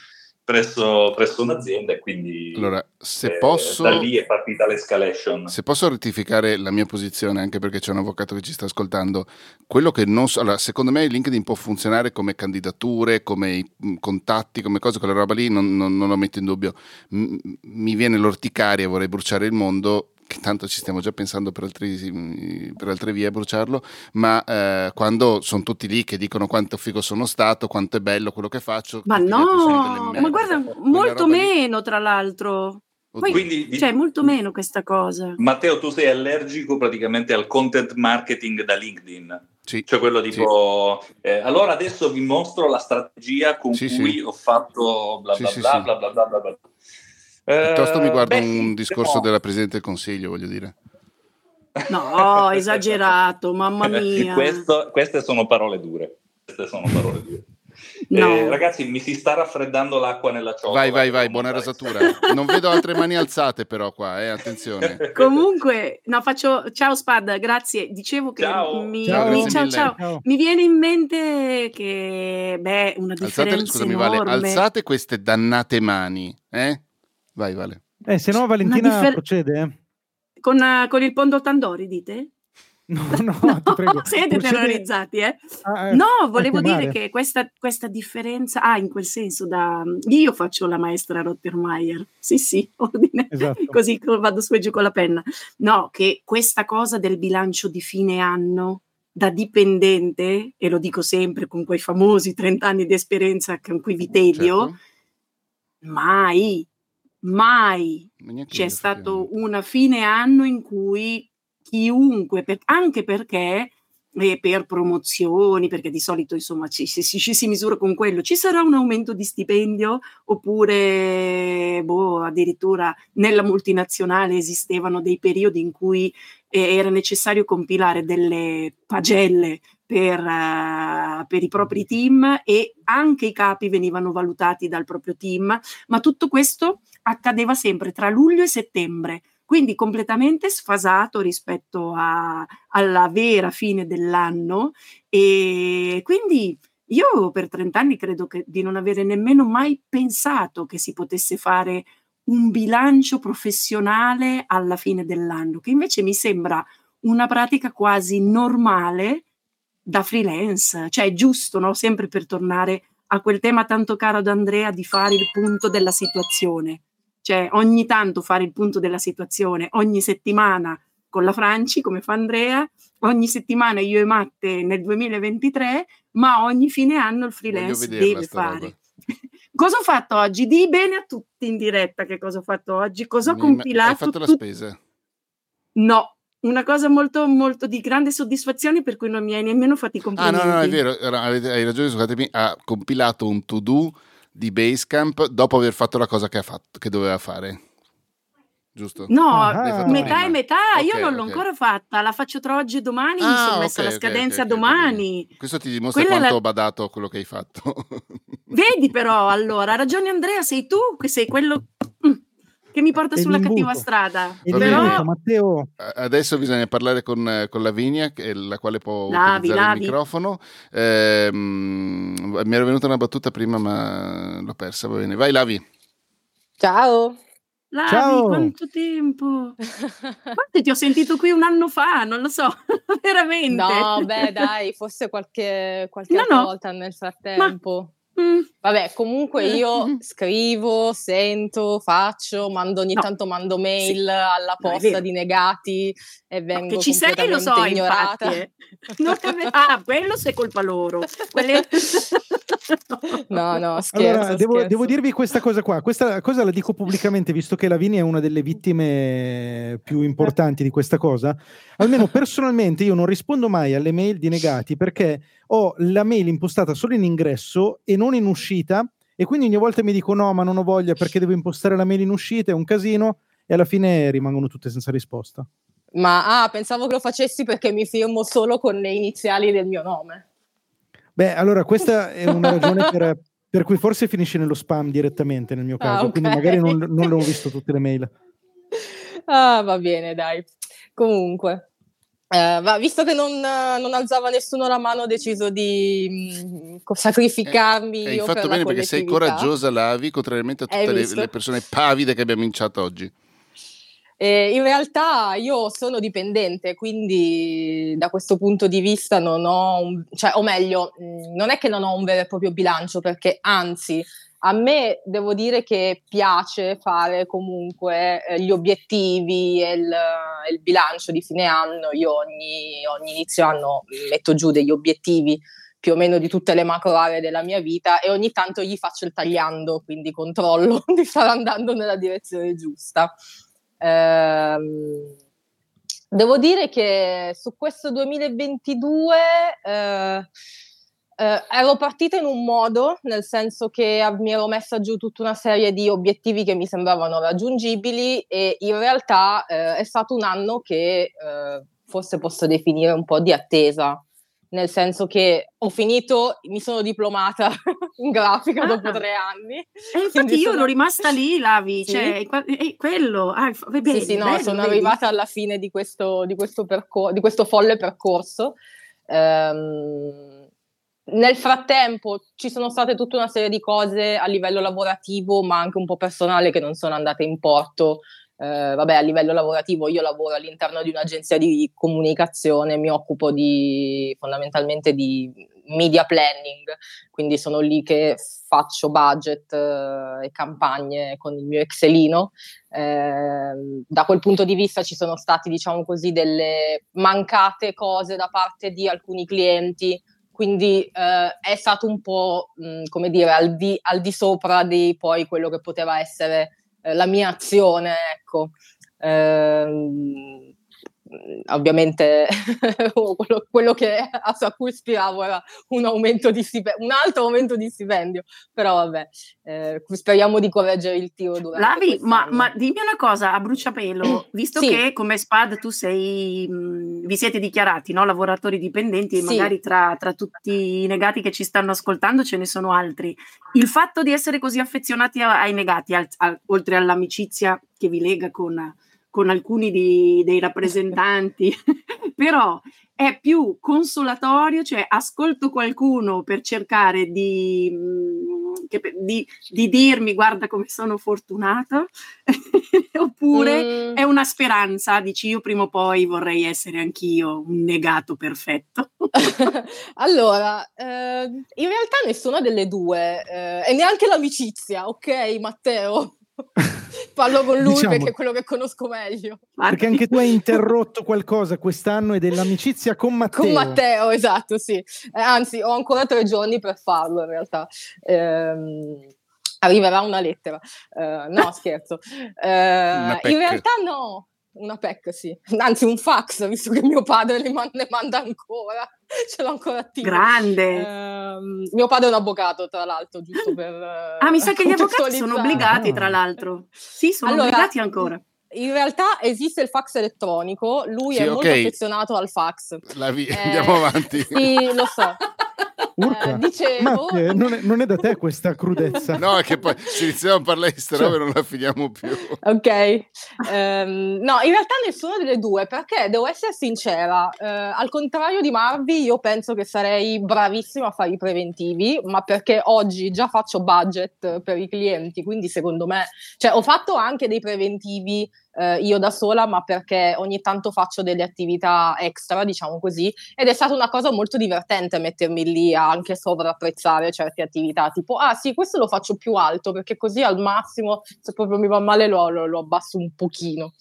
presso, presso un'azienda e quindi Allora, se eh, posso... da lì è partita l'escalation. Se posso rettificare la mia posizione, anche perché c'è un avvocato che ci sta ascoltando, quello che non so, allora, secondo me LinkedIn può funzionare come candidature, come mh, contatti, come cose, quella roba lì non, non- non lo metto in dubbio. M- mi viene l'orticaria, vorrei bruciare il mondo, che tanto ci stiamo già pensando per, altri- per altre vie a bruciarlo, ma eh, quando sono tutti lì che dicono quanto figo sono stato, quanto è bello quello che faccio. Ma no, ma guarda, Quella molto roba lì- meno tra l'altro. Poi, Quindi, cioè, molto meno questa cosa. Matteo, tu sei allergico praticamente al content marketing da LinkedIn. Sì. Cioè quello tipo, eh, allora adesso vi mostro la strategia con Sì, cui sì. ho fatto bla Sì, bla sì, bla, sì. bla bla bla bla bla. Piuttosto mi Eh, guardo beh, un discorso siamo- della Presidente del Consiglio, voglio dire. No, esagerato, mamma mia. Questo- queste sono parole dure. Queste sono parole dure. No. Eh, ragazzi, mi si sta raffreddando l'acqua nella ciotola. Vai, vai, vai, buona rasatura. Non vedo altre mani alzate però qua, eh, attenzione. Comunque, no, faccio ciao Spad, grazie. Dicevo che Ciao. mi, Ciao, mi- grazie ciao, ciao. Mi viene in mente che, beh, una Alzate, differenza scusami Vale, enorme. alzate queste dannate mani, eh? Vai Vale. Eh, se no Valentina differ- procede. eh. Con, eh, con il Pondo Tandori, dite? No, no, ti prego. Siete Procede- terrorizzati, eh? Ah, eh, No, volevo dire che questa, questa differenza, ah, in quel senso, da, io faccio la maestra Rottermeier, sì, sì, ordine, Esatto. così co- vado su e giù con la penna. No, che questa cosa del bilancio di fine anno da dipendente, e lo dico sempre con quei famosi 30 anni di esperienza con cui vi tedio, Certo. mai, mai c'è stato una fine anno in cui chiunque, per- anche perché eh, per promozioni, perché di solito insomma ci, ci- ci- si misura con quello, ci sarà un aumento di stipendio? Oppure boh, addirittura nella multinazionale esistevano dei periodi in cui eh, era necessario compilare delle pagelle per, eh, per i propri team e anche i capi venivano valutati dal proprio team, ma tutto questo accadeva sempre tra luglio e settembre, quindi completamente sfasato rispetto a- alla vera fine dell'anno. E quindi io per 30 anni credo che di non avere nemmeno mai pensato che si potesse fare un bilancio professionale alla fine dell'anno, che invece mi sembra una pratica quasi normale da freelance, cioè giusto, no? sempre per tornare a quel tema tanto caro ad Andrea di fare il punto della situazione, cioè ogni tanto fare il punto della situazione, ogni settimana con la Franci, come fa Andrea, ogni settimana io e Matte nel 2023, ma ogni fine anno il freelance vederla deve roba. fare. cosa ho fatto oggi? Di bene a tutti in diretta che cosa ho fatto oggi, cosa ho Mi- compilato. Hai fatto la tut- spesa. No, una cosa molto, molto di grande soddisfazione per cui non mi hai nemmeno fatti i Ah, complimenti. no, no, è vero, hai ragione, scusatemi, ha compilato un to-do di Basecamp dopo aver fatto la cosa che, ha fatto, che doveva fare. Giusto? No, Ah, metà prima. e metà, io Ok, non l'ho ok. ancora fatta, la faccio tra oggi e domani, mi Ah, sono messa ok, la scadenza domani. Questo ti dimostra Quella quanto la- ho badato a quello che hai fatto. Vedi però, allora, ha ragione Andrea, sei tu che sei quello mm, che mi porta sulla cattiva strada. E. Però Matteo, Adesso bisogna parlare con, eh, con Lavinia, la quale può Lavi, utilizzare lavi. il microfono. Ehm, mi era venuta una battuta prima, ma l'ho persa. Va bene, vai, Lavi. Ciao. Lavi, Ciao. quanto tempo? Guarda, ti ho sentito qui un anno fa, non lo so, veramente. No, beh, dai, forse qualche, qualche No, no. volta nel frattempo. Mm. Vabbè, comunque io Mm. scrivo, sento, faccio, mando ogni No, tanto mando mail sì. alla posta di negati e No, vengo che ci sei lo so, ignorata. infatti. eh. Ah, quello se è colpa loro. Quelle- No, no, scherzo, Allora, devo, scherzo. devo dirvi questa cosa qua. Questa cosa la dico pubblicamente, visto che Lavini è una delle vittime più importanti di questa cosa. Almeno personalmente io non rispondo mai alle mail di negati perché ho la mail impostata solo in ingresso e non in uscita. E quindi ogni volta mi dico no, ma non ho voglia perché devo impostare la mail in uscita, è un casino. E alla fine rimangono tutte senza risposta. Ma ah, pensavo che lo facessi perché mi firmo solo con le iniziali del mio nome. Beh, allora questa è una ragione per, per cui forse finisce nello spam direttamente nel mio Ah, caso, quindi ok. magari non, non le ho visto tutte le mail. Ah, va bene, dai. Comunque, eh, va- visto che non, eh, non alzava nessuno la mano, ho deciso di mm, co- sacrificarmi E hai io fatto per bene perché sei coraggiosa, Lavi, contrariamente a Hai tutte le, le persone pavide che abbiamo inciato oggi. E in realtà io sono dipendente, quindi da questo punto di vista non ho, un, cioè, o meglio, mh, non è che non ho un vero e proprio bilancio, perché anzi, a me devo dire che piace fare comunque eh, gli obiettivi e il, e il bilancio di fine anno. Io ogni, ogni inizio anno metto giù degli obiettivi più o meno di tutte le macro aree della mia vita e ogni tanto gli faccio il tagliando, quindi controllo di stare andando nella direzione giusta. Ehm, devo dire che su questo 2022 eh, eh, ero partita in un modo, nel senso che mi ero messa giù tutta una serie di obiettivi che mi sembravano raggiungibili e in realtà eh, è stato un anno che eh, forse posso definire un po' di attesa, nel senso che ho finito, mi sono diplomata in grafica Ah. dopo tre anni. E infatti io sono- ero rimasta lì, Lavi, Sì? cioè, è, quello. Ah, vedi, sì, sì, no, bello, sono vedi? arrivata alla fine di questo, di questo, percor- di questo folle percorso. Ehm, nel frattempo ci sono state tutta una serie di cose a livello lavorativo, ma anche un po' personale che non sono andate in porto. Eh, vabbè, a livello lavorativo io lavoro all'interno di un'agenzia di comunicazione, mi occupo di, fondamentalmente di media planning, quindi sono lì che faccio budget eh, e campagne con il mio Excelino. Eh, da quel punto di vista ci sono stati, diciamo così, delle mancate cose da parte di alcuni clienti, quindi eh, è stato un po', mh, come dire, al di, al di sopra di poi quello che poteva essere eh, la mia azione, ecco. Ehm, ovviamente quello, quello che, a, a cui ispiravo era un aumento di stipendio, un altro aumento di stipendio, però vabbè, eh, speriamo di correggere il tiro durante Lavi, ma, ma dimmi una cosa a bruciapelo, visto Sì. che come SPAD tu sei, mh, vi siete dichiarati no, lavoratori dipendenti e Sì. magari tra, tra tutti i negati che ci stanno ascoltando ce ne sono altri. Il fatto di essere così affezionati ai negati, al- al- oltre all'amicizia che vi lega con, con alcuni di- dei rappresentanti, però è più consolatorio, cioè ascolto qualcuno per cercare di, che- di- di dirmi guarda come sono fortunato, oppure Mm. è una speranza, dici io prima o poi vorrei essere anch'io un negato perfetto. allora, eh, in realtà nessuna delle due, eh, e neanche l'amicizia, ok Matteo? Parlo con lui Diciamo- perché è quello che conosco meglio. Perché anche tu hai interrotto qualcosa quest'anno e dell'amicizia con Matteo. Con Matteo, esatto, sì. Eh, anzi, ho ancora tre giorni per farlo in realtà. Ehm, arriverà una lettera. Eh, no, scherzo. Eh, in realtà no. Una PEC, sì. Anzi, un fax, visto che mio padre le man- ne manda ancora. Ce l'ho ancora attivo. Grande. Ehm, mio padre è un avvocato, tra l'altro, giusto per... eh, Ah, mi sa che gli avvocati sono obbligati, Ah. tra l'altro. Sì, sono Allora, obbligati ancora. In realtà esiste il fax elettronico, lui Sì, è molto ok. affezionato al fax. Lavi, Eh, andiamo avanti. Sì, lo so. Urca. Eh, dicevo... Matte, non è, non è da te questa crudezza. No, è che poi se iniziamo a parlare di queste Cioè- robe non la finiamo più. Ok, Ehm, no, in realtà nessuna delle due, perché devo essere sincera, eh, al contrario di Marvi, io penso che sarei bravissima a fare i preventivi, ma perché oggi già faccio budget per i clienti, quindi secondo me, cioè ho fatto anche dei preventivi eh, io da sola, ma perché ogni tanto faccio delle attività extra, diciamo così, ed è stata una cosa molto divertente mettermi lì a anche sovrapprezzare certe attività, tipo, ah sì, questo lo faccio più alto, perché così al massimo, se proprio mi va male, lo, lo, lo abbasso un pochino.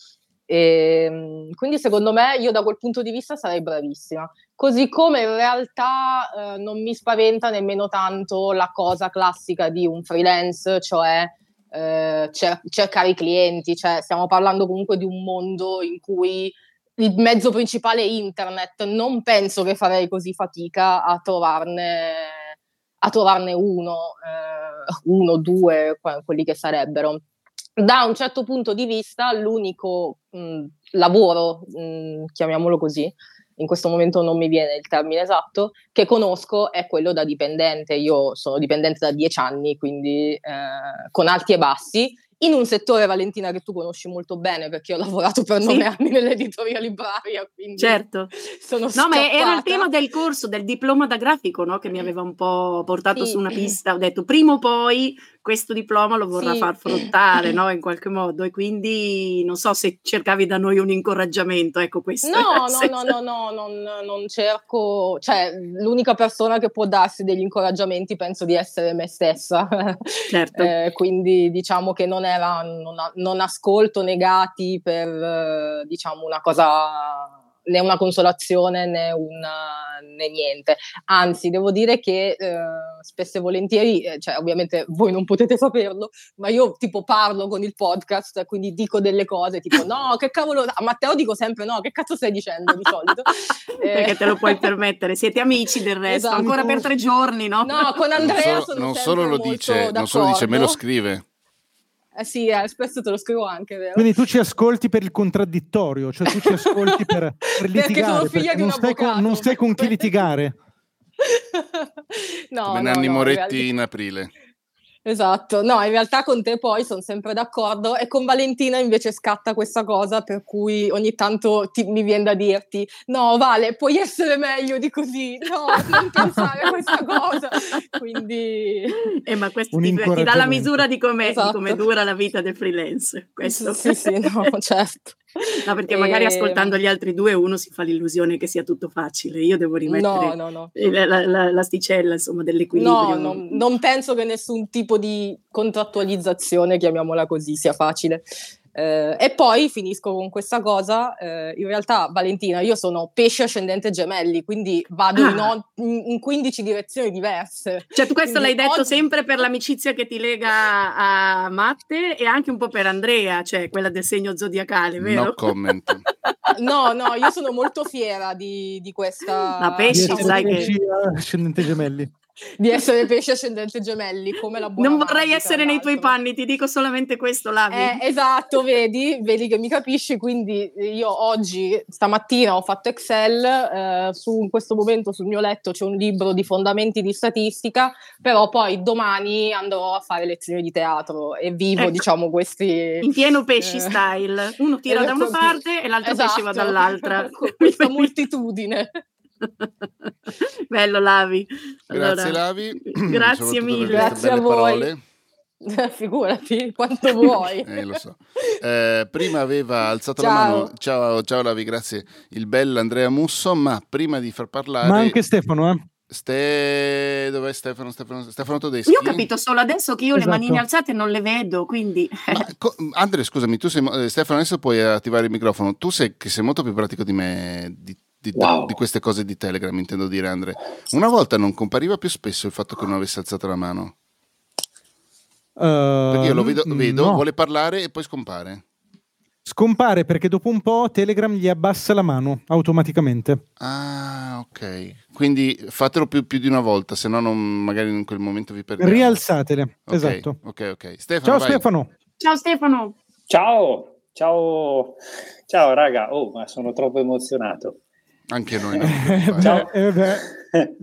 E, ehm, quindi secondo me io da quel punto di vista sarei bravissima. Così come in realtà eh, non mi spaventa nemmeno tanto la cosa classica di un freelance, cioè eh, cer- cercare i clienti, cioè stiamo parlando comunque di un mondo in cui il mezzo principale è internet, non penso che farei così fatica a trovarne, a trovarne uno, eh, uno, due, quelli che sarebbero. Da un certo punto di vista, l'unico mh, lavoro, mh, chiamiamolo così, in questo momento non mi viene il termine esatto, che conosco è quello da dipendente. Io sono dipendente da dieci anni, quindi eh, con alti e bassi, in un settore, Valentina, che tu conosci molto bene perché ho lavorato per nove anni nell'editoria libraria. certo. Sono no, ma era il tema del corso, del diploma da grafico, no? che mi aveva un po' portato Sì. su una pista. Ho detto, prima o poi questo diploma lo vorrà Sì. far fruttare no? in qualche modo. E quindi non so se cercavi da noi un incoraggiamento. Ecco questo. No, no, no, no, no, non, non cerco, cioè l'unica persona che può darsi degli incoraggiamenti penso di essere me stessa, Certo. Eh, quindi diciamo che non era, non, non ascolto negati per eh, diciamo una cosa, né una consolazione né, una, né niente, anzi devo dire che eh, spesso e volentieri, eh, cioè ovviamente voi non potete saperlo, ma io tipo parlo con il podcast, quindi dico delle cose tipo no, che cavolo, a Matteo dico sempre no, che cazzo stai dicendo di solito? Eh, Perché te lo puoi permettere, siete amici del resto, Esatto. ancora per tre giorni, no? No, con Non Andrea solo, sono non solo lo dice, non solo dice, me lo d'accordo. scrive. Eh sì, eh, spesso te lo scrivo anche, vero? Quindi tu ci ascolti per il contraddittorio, cioè tu ci ascolti per, per Perché litigare, sono figlia perché di non stai, con, non stai con chi litigare. no, come no, Nanni no, in Moretti realtà- in aprile. Esatto, no, in realtà con te poi sono sempre d'accordo e con Valentina invece scatta questa cosa per cui ogni tanto ti- mi viene da dirti no Vale, puoi essere meglio di così, no, non pensare a questa cosa, quindi... Eh, ma questo ti, ti dà la misura di come, Esatto. come dura la vita del freelance. Questo. Sì, sì, no, certo. No, perché magari E- ascoltando gli altri due uno si fa l'illusione che sia tutto facile. Io devo rimettere No, no, no. la- la- la- l'asticella insomma, dell'equilibrio. No, non penso che nessun tipo di contrattualizzazione, chiamiamola così, sia facile. Eh, e poi finisco con questa cosa. eh, in realtà, Valentina, io sono pesce ascendente gemelli, quindi vado in, Ah. o- in, in 15 direzioni diverse. Cioè, tu questo l'hai Quindi detto oggi- sempre per l'amicizia che ti lega a Matte e anche un po' per Andrea, cioè quella del segno zodiacale, vero? No comment. No, no, io sono molto fiera di, di questa. La essere sai che- pesci ascendente gemelli. Di essere pesce ascendente gemelli, come la buona non vorrei mamma, essere nei tuoi panni, ti dico solamente questo, Lavi. Eh, esatto, vedi, vedi che mi capisci, quindi io oggi, stamattina ho fatto Excel, eh, su, in questo momento sul mio letto c'è un libro di fondamenti di statistica, però poi domani andrò a fare lezioni di teatro e vivo, Ecco. diciamo, questi... In pieno pesci Eh. style, uno tira da una Esatto. parte e l'altro pesce va Esatto. dall'altra. Questa moltitudine. Bello, Lavi. Grazie Allora, Lavi. Grazie soprattutto per mille. Grazie a voi. parole. Figurati, quanto vuoi. Eh, lo so. Eh, prima aveva alzato la Ciao. mano, ciao, ciao Lavi, grazie, il bel Andrea Musso, ma prima di far parlare... Ma anche Stefano, eh? Ste... Dov'è Stefano? Stefano, Stefano Todeschi? Io ho capito solo adesso che io Esatto. le manine alzate non le vedo, quindi... Ma co- Andre, scusami, tu sei, eh, Stefano, adesso puoi attivare il microfono. Tu sei che sei molto più pratico di me di, di- Wow. di queste cose di Telegram, intendo dire, Andre. Una volta non compariva più spesso il fatto che non avesse alzato la mano. Perché io lo vedo, Ehm, vedo, no. vuole parlare e poi scompare. Scompare perché dopo un po' Telegram gli abbassa la mano automaticamente. Ah, ok. Quindi fatelo più, più di una volta, se no non- magari in quel momento vi perdiamo. Rialzatele. Ok, Esatto. Ok, ok. Stefano, Ciao vai. Stefano. Ciao Stefano. Ciao, ciao, ciao raga, oh ma sono troppo emozionato. Anche noi. no? Ciao. eh,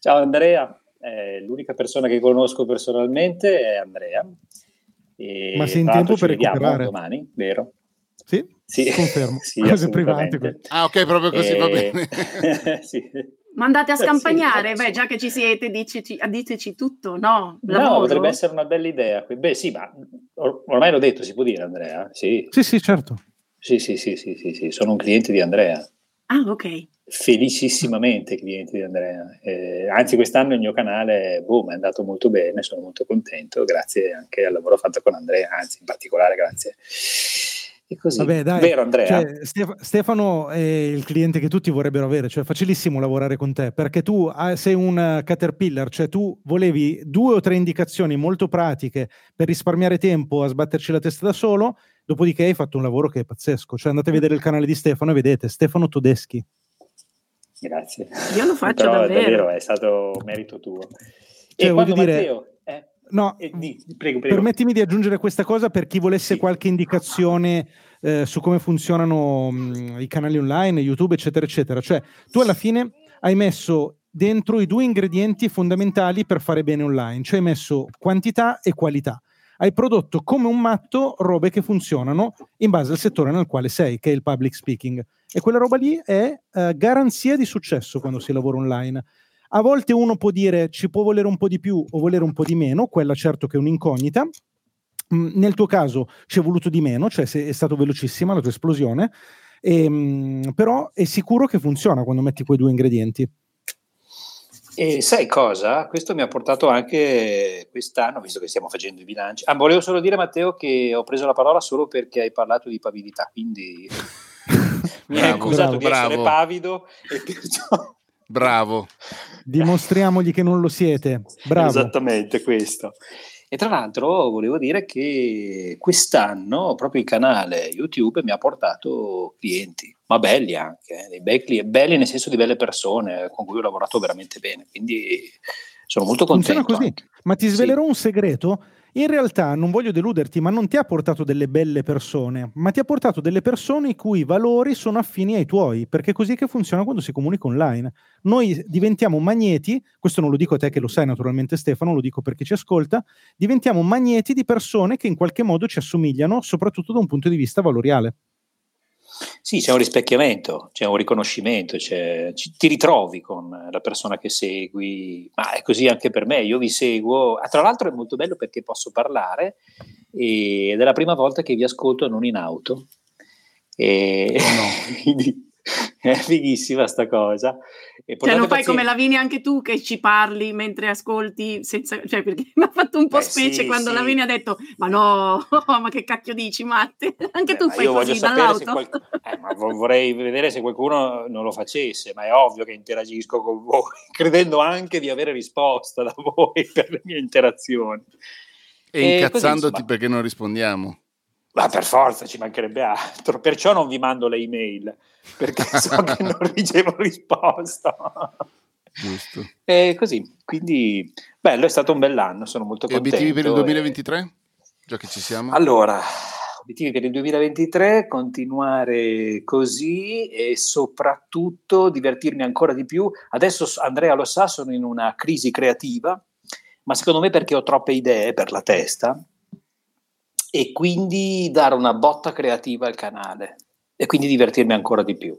ciao Andrea, Eh, l'unica persona che conosco personalmente è Andrea. E Ma sei in tempo per recuperare. domani, vero? Sì, Sì, confermo. sì, Cose private. Ah, ok, proprio così va Eh, bene. sì. Ma andate a scampagnare? sì. Beh, già che ci siete, diceci, diteci tutto, no? No, Lavoro? potrebbe essere una bella idea. Beh, sì, ma or- ormai l'ho detto, si può dire, Andrea? Sì, Sì, sì, certo. sì, sì, sì, sì, sì, sì, sono un cliente di Andrea. Ah, ok. Felicissimamente cliente di Andrea. Eh, anzi, quest'anno il mio canale boom, è andato molto bene, sono molto contento, grazie anche al lavoro fatto con Andrea, anzi, in particolare grazie. E così. Vabbè, dai. Vero, Andrea? Cioè, Stef- Stefano è il cliente che tutti vorrebbero avere, cioè è facilissimo lavorare con te perché tu ah, sei un caterpillar, cioè tu volevi due o tre indicazioni molto pratiche per risparmiare tempo a sbatterci la testa da solo, dopodiché hai fatto un lavoro che è pazzesco. Cioè andate a vedere il canale di Stefano e vedete Stefano Todeschi. Grazie. Io lo faccio Però, davvero. è stato merito tuo. Cioè, e quando voglio dire- Matteo... eh, No, eh, di- prego, prego. permettimi di aggiungere questa cosa per chi volesse Sì. qualche indicazione eh, su come funzionano mh, i canali online, YouTube, eccetera, eccetera. Cioè, tu alla fine hai messo dentro i due ingredienti fondamentali per fare bene online, cioè hai messo quantità e qualità. Hai prodotto come un matto robe che funzionano in base al settore nel quale sei, che è il public speaking. E quella roba lì è eh, garanzia di successo quando si lavora online. A volte uno può dire ci può volere un po' di più o volere un po' di meno, quella certo che è un'incognita. Mm, Nel tuo caso ci è voluto di meno, cioè è stato velocissima la tua esplosione, Ehm, però è sicuro che funziona quando metti quei due ingredienti. E sai cosa? Questo mi ha portato anche quest'anno, visto che stiamo facendo i bilanci. Ah, volevo solo dire, Matteo, che ho preso la parola solo perché hai parlato di pavidità, quindi mi hai Bravo, accusato di bravo. essere pavido e perciò... Bravo. Dimostriamogli che non lo siete. Bravo. Esattamente questo. E tra l'altro volevo dire che quest'anno proprio il canale YouTube mi ha portato clienti, ma belli anche, eh, dei bei clienti, belli nel senso di belle persone con cui ho lavorato veramente bene, quindi sono molto Funziona contento. così. anche. Ma ti Sì. svelerò un segreto. In realtà non voglio deluderti, ma non ti ha portato delle belle persone, ma ti ha portato delle persone i cui valori sono affini ai tuoi, perché è così che funziona quando si comunica online. Noi diventiamo magneti, questo non lo dico a te che lo sai naturalmente Stefano, lo dico per chi ci ascolta, diventiamo magneti di persone che in qualche modo ci assomigliano, soprattutto da un punto di vista valoriale. Sì, c'è un rispecchiamento, c'è un riconoscimento, c'è- ci- ti ritrovi con la persona che segui, ma è così anche per me, io vi seguo, Ah, tra l'altro è molto bello perché posso parlare e- ed è la prima volta che vi ascolto non in auto, e quindi è fighissima sta cosa. E Cioè, non portate fai come pazienza. Lavinia anche tu che ci parli mentre ascolti, senza, cioè perché mi ha fatto un po' Beh, specie sì, quando sì. Lavinia ha detto ma no, ma che cacchio dici Matte? Anche Beh, tu ma fai io così dall'auto. qualc- eh, ma vo- vorrei vedere se qualcuno non lo facesse, ma è ovvio che interagisco con voi, credendo anche di avere risposta da voi per le mie interazioni. E E così, incazzandoti insomma. perché non rispondiamo. Ma per forza ci mancherebbe altro, perciò non vi mando le email, perché so che non ricevo risposta. Giusto. E così, quindi bello, è stato un bell'anno, sono molto E contento. obiettivi per il e- 2023? Già che ci siamo. Allora, obiettivi per il 2023, continuare così e soprattutto divertirmi ancora di più. Adesso Andrea lo sa, sono in una crisi creativa, ma secondo me perché ho troppe idee per la testa e quindi dare una botta creativa al canale e quindi divertirmi ancora di più.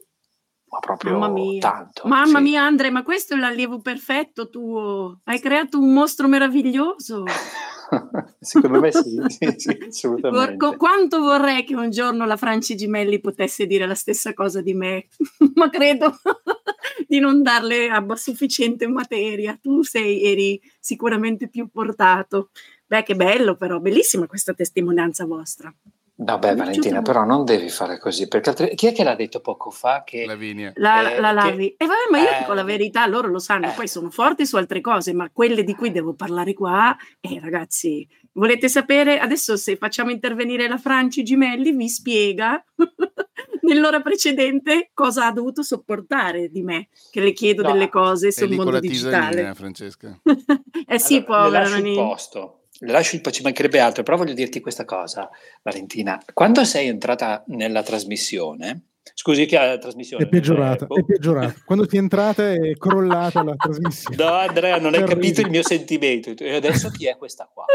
Ma proprio Mamma mia. tanto. Mamma sì. mia Andre, ma questo è l'allievo perfetto tuo. Hai creato un mostro meraviglioso. secondo me sì, sì, sì, Vor- assolutamente. co- quanto vorrei che un giorno la Franci Gimelli potesse dire la stessa cosa di me, ma credo di non darle a sufficiente materia. Tu sei, eri sicuramente più portato. Beh, che bello però, bellissima questa testimonianza vostra. Vabbè, Valentina, però non devi fare così, perché altri- chi è che l'ha detto poco fa che Lavinia. La, Eh, la che- lavi. E vabbè, ma io eh, dico la verità, loro lo sanno, eh. poi sono forti su altre cose, ma quelle di cui devo parlare qua, eh ragazzi, volete sapere? Adesso se facciamo intervenire la Franci Gimelli, vi spiega nell'ora precedente cosa ha dovuto sopportare di me, che le chiedo No, delle cose sul mondo digitale. Francesca. eh sì, Allora, le povera lascio il Nani. posto, le lascio ci mancherebbe altro, però voglio dirti questa cosa, Valentina. Quando sei entrata nella trasmissione, scusi che la trasmissione È peggiorata, boh. è peggiorata. Quando ti è entrata è crollata la trasmissione. No, Andrea, non hai capito il mio sentimento. E adesso chi è questa qua?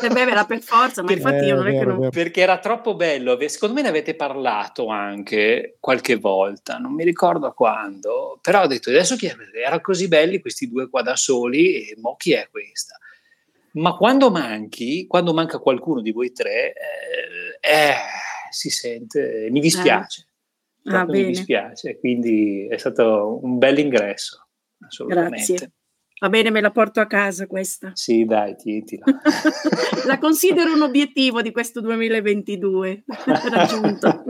Eh beh, era per forza, ma infatti io non è che non... Perché era troppo bello. Secondo me ne avete parlato anche qualche volta, non mi ricordo quando, però ho detto adesso chi è? Erano così belli questi due qua da soli e mo chi è questa? Ma quando manchi, quando manca qualcuno di voi tre, eh, eh, si sente, mi dispiace. Ah, Proprio mi dispiace, quindi è stato un bel ingresso, assolutamente. Grazie. Va bene, me la porto a casa questa. Sì, dai, tientila. La considero un obiettivo di questo 2022 raggiunto.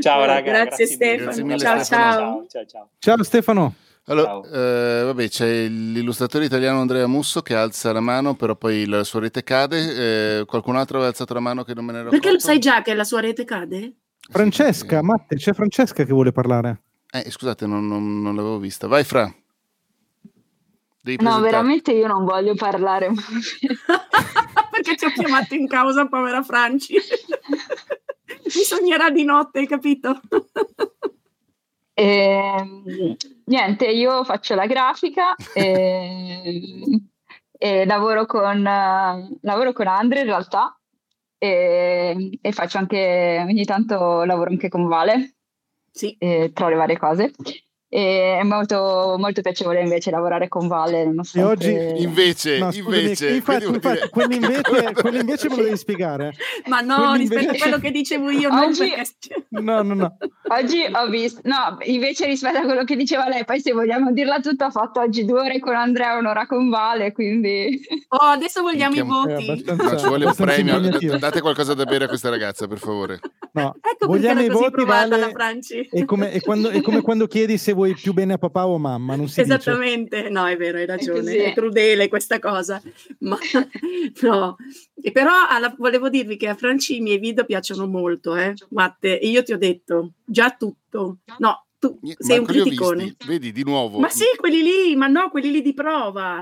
Ciao raga, Grazie, grazie Stefano. Grazie mille, ciao, Stefano. ciao. ciao, ciao. Ciao Stefano. Allora, eh, vabbè, c'è l'illustratore italiano Andrea Musso che alza la mano, però poi la sua rete cade. Eh, qualcun altro aveva alzato la mano che non me ne ero Perché lo sai già che la sua rete cade? Francesca, Matte, c'è Francesca che vuole parlare. Eh, scusate, non, non- non l'avevo vista. Vai, Fra. No, veramente io non voglio parlare. Perché ti ho chiamato in causa, povera Franci. Mi sognerà di notte, hai capito? Ehm, niente, io faccio la grafica e, e lavoro, con, lavoro con Andre in realtà e, e faccio anche, ogni tanto lavoro anche con Vale Sì. eh, tra le varie cose. E è molto, molto piacevole invece lavorare con Vale. E nonostante- oggi Invece, No, scusami, invece, infatti, infatti, dire- quello invece, quello invece me lo devi spiegare. Ma no, rispetto invece- a quello che dicevo io, non Oggi- perché... No, no, no. Oggi ho visto, no, invece rispetto a quello che diceva lei, poi se vogliamo dirla tutta, ho fatto oggi due ore con Andrea e un'ora con Vale, quindi... Oh, adesso vogliamo i Minchia, È voti. abbastanza- No, ci vuole un premio. Date qualcosa da bere a questa ragazza, per favore. No, Ecco vogliamo i voti, Vale, è come, è quando- è come quando chiedi se vuoi più bene a papà o a mamma, non si dice. Esattamente, no, è vero, hai ragione, così. è crudele questa cosa, ma no, E però alla- volevo dirvi che a Franci i miei video piacciono molto, eh, Matte, e io ti ho detto già tutto, no, tu sei Ma un quelli ho criticone, Vedi, di nuovo. ma sì, quelli lì, ma no, quelli lì di prova,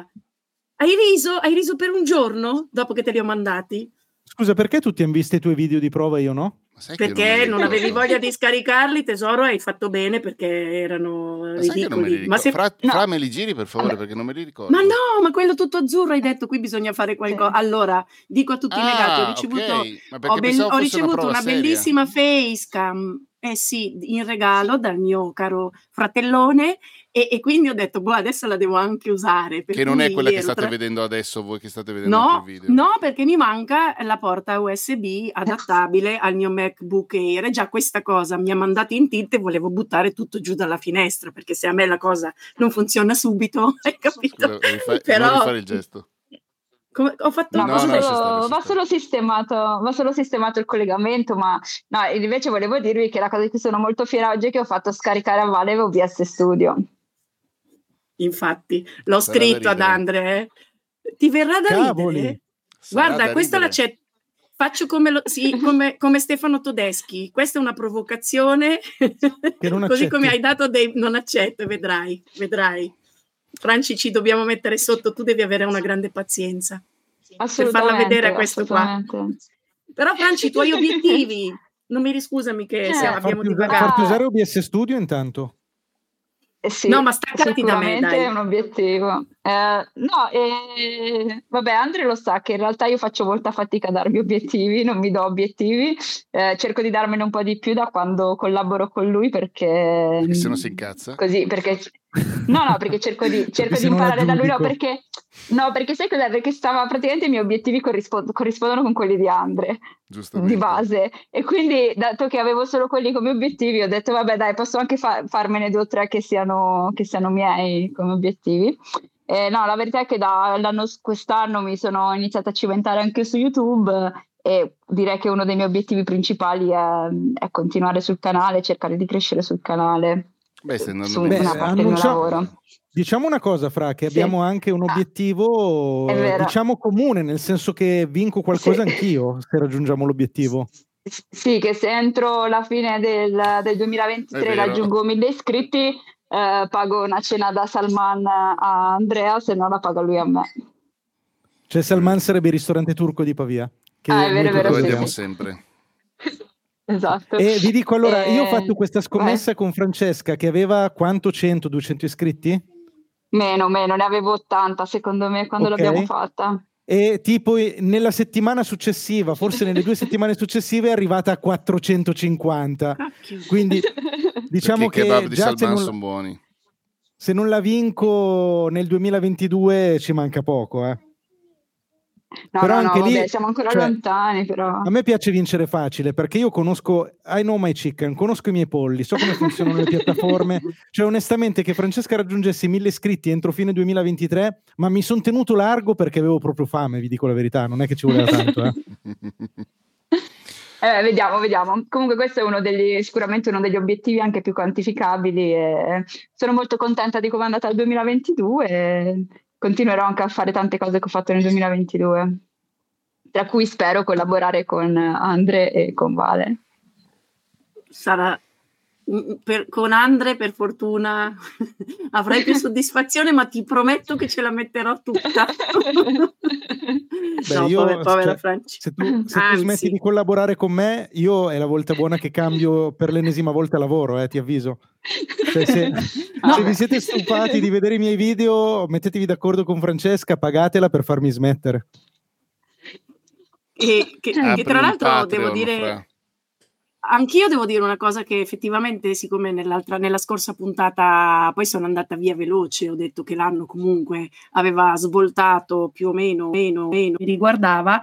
hai riso? Hai riso per un giorno dopo che te li ho mandati? Scusa, perché tutti hanno visto i tuoi video di prova e io no? Perché non li avevi voglia di scaricarli, tesoro, hai fatto bene perché erano Ma non ridicoli. Ma se- Fra, no. Fra me li giri, per favore, perché non me li ricordo. Ma no, ma quello tutto azzurro hai detto, qui bisogna fare qualcosa. Allora, dico a tutti i negati, ho Ah, ricevuto, ok, ma perché ho, pensavo ho ricevuto una, seria. bellissima facecam, eh sì, in regalo dal mio caro fratellone e, e quindi ho detto, boh, adesso la devo anche usare. Che non è quella che state tra- vedendo adesso, voi che state vedendo No, video. no, perché mi manca la porta USB adattabile al mio MacBook Air. E già questa cosa mi ha mandato in tilt e volevo buttare tutto giù dalla finestra, perché se a me la cosa non funziona subito, hai capito? Scusa, rifai- Però- non rifare il gesto. Come- ho fatto No, No, va, no, solo, ci sta, va solo sistemato, va solo sistemato il collegamento, ma no, invece volevo dirvi che la cosa di cui sono molto fiera oggi è che ho fatto scaricare a Vale OBS Studio. Infatti, l'ho Sarà scritto ad. Andre. eh. Ti verrà da Cavoli. ridere? Sarà Guarda, da questa la ridere. c'è. Faccio come, lo- sì, come, come Stefano Todeschi. Questa è una provocazione. Che non Così come hai dato dei. Non accetto, vedrai, vedrai. Franci, ci dobbiamo mettere sotto. Tu devi avere una grande pazienza. Assolutamente, vedere a questo qua. Però, Franci, i tuoi obiettivi. Non mi riscusami che Eh, abbiamo divagato. farti usare OBS Studio intanto. Eh sì, No, ma staccati da me, sicuramente dai. è un obiettivo. Eh, no, eh, vabbè, Andre lo sa che in realtà io faccio molta fatica a darmi obiettivi, non mi do obiettivi, Eh, cerco di darmene un po' di più da quando collaboro con lui perché... Perché se no si incazza. Così, perché... No, no, perché cerco di, cerco di imparare da lui, no, perché... No, perché sai cos'è? Perché stava praticamente i miei obiettivi corrispond- corrispondono con quelli di Andre di base e quindi dato che avevo solo quelli come obiettivi ho detto vabbè dai posso anche fa- farmene due o tre che siano, che siano miei come obiettivi Eh, no la verità è che dall'anno quest'anno mi sono iniziata a cimentare anche su YouTube e direi che uno dei miei obiettivi principali è, è continuare sul canale cercare di crescere sul canale Beh, bene. una Beh, parte del mio annuncia- lavoro Diciamo una cosa, Fra, che Sì. abbiamo anche un obiettivo, È vero. diciamo, comune, nel senso che vinco qualcosa Sì. anch'io se raggiungiamo l'obiettivo. Sì, che se entro la fine del, del È 2023 vero. raggiungo 1000 iscritti, eh, pago una cena da Salman a Andrea, se no la paga lui a me. Cioè Salman sarebbe il ristorante turco di Pavia. Che Ah, è vero, noi è vero, Lo sì. vediamo frequentiamo. sempre. Esatto. E vi dico allora, io ho Eh, fatto questa scommessa con Francesca che aveva quanto 100, 200 iscritti? Meno, meno, ne avevo 80 secondo me quando Ok. l'abbiamo fatta. e tipo i- nella settimana successiva, forse nelle due settimane successive, è arrivata a 450. Cacchio. Quindi diciamo Perché i che kebab di Salman non, sono buoni. se non la vinco nel 2022 ci manca poco. eh. No, Però no, no, anche lì, vabbè, siamo ancora cioè, lontani, però. A me piace vincere facile perché io conosco, I know my chicken, conosco i miei polli, so come funzionano le piattaforme. Cioè, onestamente, che Francesca raggiungesse mille iscritti entro fine 2023, ma mi sono tenuto largo perché avevo proprio fame, vi dico la verità, non è che ci voleva tanto. Eh. Eh, vediamo, vediamo. Comunque questo è uno degli, sicuramente uno degli obiettivi anche più quantificabili sono molto contenta di come è andata il 2022 e continuerò anche a fare tante cose che ho fatto nel 2022, tra cui spero collaborare con Andre e con Vale. Sarà per- con Andre per fortuna avrai più soddisfazione, ma ti prometto che ce la metterò tutta. Beh, no, io, povera, povera cioè, Franci. se tu, se tu smetti di collaborare con me, io è la volta buona che cambio per l'ennesima volta lavoro, eh, ti avviso. Cioè, se, No. se vi siete stufati di vedere i miei video, mettetevi d'accordo con Francesca, pagatela per farmi smettere. E che, che tra l'altro Patreon, devo dire, fra. Anch'io devo dire una cosa che effettivamente, siccome nella scorsa puntata poi sono andata via veloce, ho detto che l'anno comunque aveva svoltato più o meno, meno, meno, mi riguardava.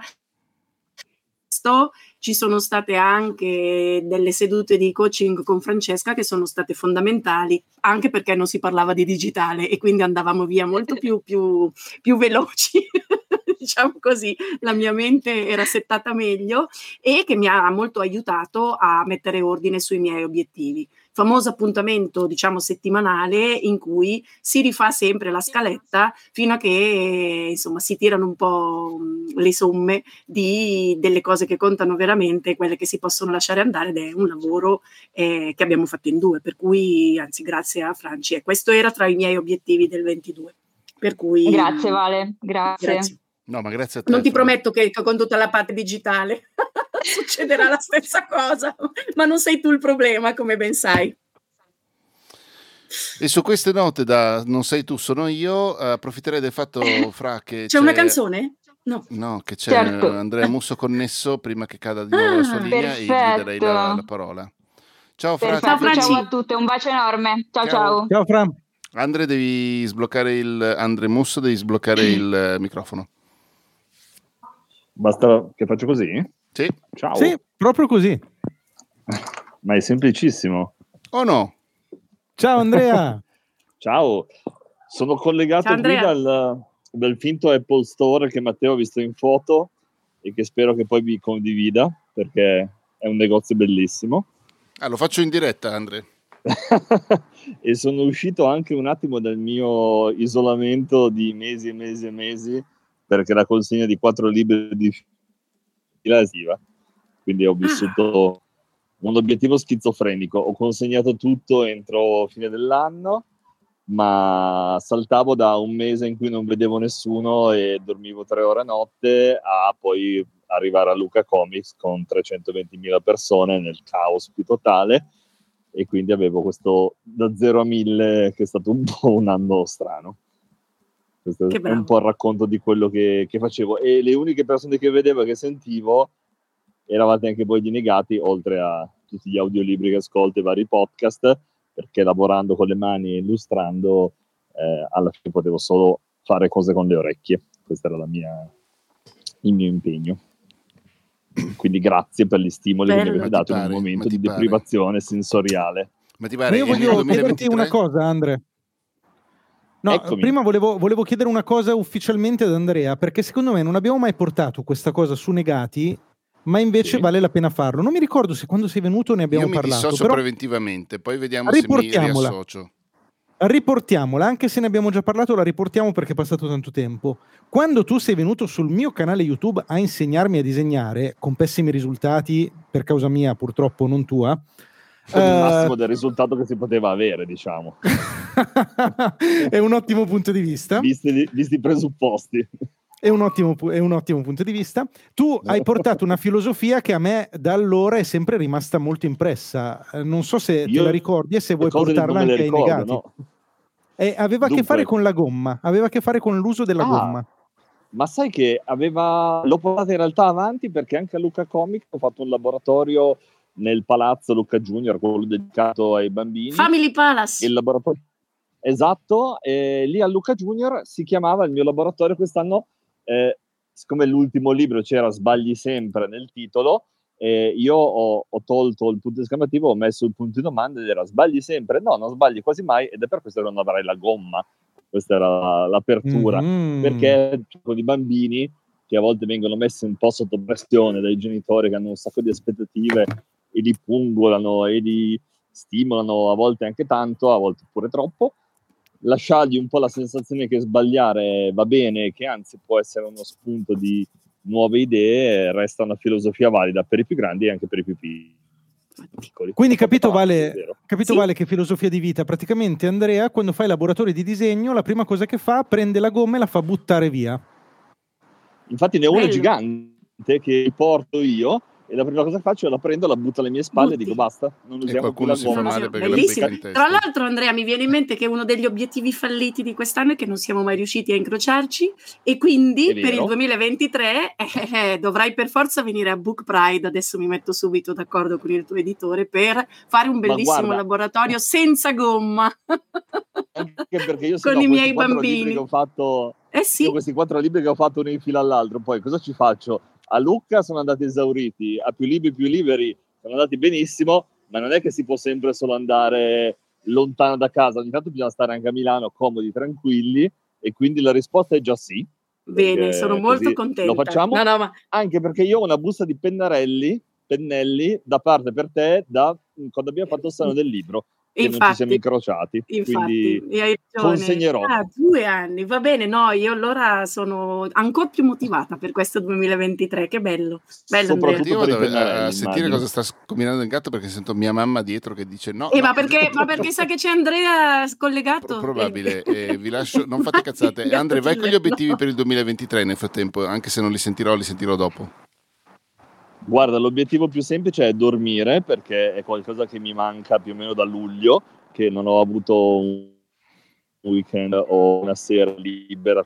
Ci sono state anche delle sedute di coaching con Francesca che sono state fondamentali, anche perché non si parlava di digitale e quindi andavamo via molto più, più, più veloci, diciamo così, la mia mente era settata meglio e che mi ha molto aiutato a mettere ordine sui miei obiettivi. Famoso appuntamento, diciamo, settimanale in cui si rifà sempre la scaletta fino a che, insomma, si tirano un po' le somme di, delle cose che contano veramente, quelle che si possono lasciare andare ed è un lavoro eh, che abbiamo fatto in due, per cui, anzi, grazie a Franci. E questo era tra i miei obiettivi del 22. Per cui... Grazie Vale, grazie. Grazie. No, ma grazie a te. Non ti Fra. prometto che, con tutta la parte digitale succederà la stessa cosa, ma non sei tu il problema, come ben sai. E su queste note da non sei tu, sono io, approfitterei del fatto, Fra, che C'è una canzone? No. No, che c'è Certo. Andrea Musso connesso prima che cada di nuovo la sua Ah, linea e gli perfetto. darei la, la parola. Ciao Fra, Perfetto, Ciao, Franci. ciao a tutte, un bacio enorme. Ciao Ciao. ciao. Ciao Fra. Andre devi sbloccare il Andre Musso, devi sbloccare il eh, microfono. Basta che faccio così? Sì. Ciao. Sì, proprio così. Ma è semplicissimo. O no? Ciao Andrea. Ciao. Sono collegato Ciao, qui Andrea. dal, dal finto Apple Store che Matteo ha visto in foto e che spero che poi vi condivida perché è un negozio bellissimo. Ah, lo faccio in diretta, Andre. e sono uscito anche un attimo dal mio isolamento di mesi e mesi e mesi perché la consegna di quattro libri di fila è attiva. Quindi ho vissuto un obiettivo schizofrenico. Ho consegnato tutto entro fine dell'anno, ma saltavo da un mese in cui non vedevo nessuno e dormivo tre ore a notte a poi arrivare a Luca Comics con 320.000 persone nel caos più totale e quindi avevo questo da 0 a 1000 che è stato un po' un anno strano. Questo Che è bravo. un po' il racconto di quello che, che facevo e le uniche persone che vedevo e che sentivo eravate anche voi di negati, oltre a tutti gli audiolibri che ascolto e vari podcast, perché lavorando con le mani e illustrando, eh, alla fine potevo solo fare cose con le orecchie. Questo era la mia, il mio impegno. Quindi grazie per gli stimoli che mi Bello. avete Ma dato in un pare? momento Ma di pare? deprivazione sensoriale. Ma ti Ma pare io che nel voglio chiederti 2023 una cosa, Andre. No, Eccomi. prima volevo, volevo chiedere una cosa ufficialmente ad Andrea, perché secondo me non abbiamo mai portato questa cosa su negati, ma invece Sì. vale la pena farlo. Non mi ricordo se quando sei venuto ne abbiamo Io mi parlato, dissocio però preventivamente, poi vediamo se mi riassocio. riportiamola, anche se ne abbiamo già parlato, la riportiamo perché è passato tanto tempo. Quando tu sei venuto sul mio canale YouTube a insegnarmi a disegnare, con pessimi risultati, per causa mia purtroppo, non tua, Con il eh, massimo del risultato che si poteva avere, diciamo, è un ottimo punto di vista. visti, visti i presupposti. È un, ottimo, è un ottimo punto di vista. Tu hai portato una filosofia che a me da allora è sempre rimasta molto impressa. Eh, Non so se te Io la ricordi e se vuoi portarla anche ai ricordo, negati. no? Eh, aveva a che fare con la gomma, aveva a che fare con l'uso della Ah. gomma. Ma sai che aveva, l'ho portata in realtà avanti perché anche a Luca Comic ho fatto un laboratorio nel palazzo Luca Junior, quello dedicato ai bambini. Family Palace. Il laboratorio esatto, e lì a Luca Junior si chiamava il mio laboratorio quest'anno, eh, siccome l'ultimo libro c'era Sbagli sempre nel titolo, eh, io ho, ho, tolto il punto esclamativo, ho messo il punto di domanda ed era sbagli sempre? No, non sbagli quasi mai ed è per questo che non avrai la gomma. Questa era l'apertura. Mm-hmm. Perché con i bambini che a volte vengono messi un po' sotto pressione dai genitori che hanno un sacco di aspettative e li pungolano e li stimolano a volte anche tanto, a volte pure troppo. Lasciargli un po' la sensazione che sbagliare va bene, che anzi può essere uno spunto di nuove idee, resta una filosofia valida per i più grandi e anche per i più piccoli. Quindi capito, vale, capito sì. vale che filosofia di vita? Praticamente Andrea quando fa i laboratori di disegno la prima cosa che fa prende la gomma e la fa buttare via. Infatti ne ho una gigante che porto io e la prima cosa che faccio è la prendo, la butto alle mie spalle Butti. e dico basta, non usiamo più la gomma. Bellissimo. Tra l'altro Andrea mi viene in mente che uno degli obiettivi falliti di quest'anno è che non siamo mai riusciti a incrociarci e quindi per il 2023 eh, eh, dovrai per forza venire a Book Pride, adesso mi metto subito d'accordo con il tuo editore per fare un bellissimo guarda, laboratorio senza gomma. Anche perché io con i miei bambini. Che ho fatto, eh sì. questi quattro libri che ho fatto uno in fila all'altro, poi cosa ci faccio? A Lucca sono andati esauriti, a più libri più liberi sono andati benissimo, ma non è che si può sempre solo andare lontano da casa, ogni tanto bisogna stare anche a Milano comodi, tranquilli e quindi la risposta è già sì. Bene, sono molto contenta. Lo facciamo no, no, ma... anche perché io ho una busta di pennarelli, pennelli da parte per te da quando abbiamo fatto il sano del libro infatti, non ci siamo incrociati. Infatti, quindi consegnerò. Ah, due anni, va bene, no, io allora sono ancora più motivata per questo 2023, che bello. bello Soprattutto io vado a, a sentire cosa sta combinando il gatto perché sento mia mamma dietro che dice no. Eh, no ma, perché, ma, perché, sa che c'è Andrea scollegato? Probabile, eh, vi lascio, non fate cazzate. Andrea, vai con gli obiettivi per il 2023 nel frattempo, anche se non li sentirò, li sentirò dopo. Guarda, l'obiettivo più semplice è dormire perché è qualcosa che mi manca più o meno da luglio, che non ho avuto un weekend o una sera libera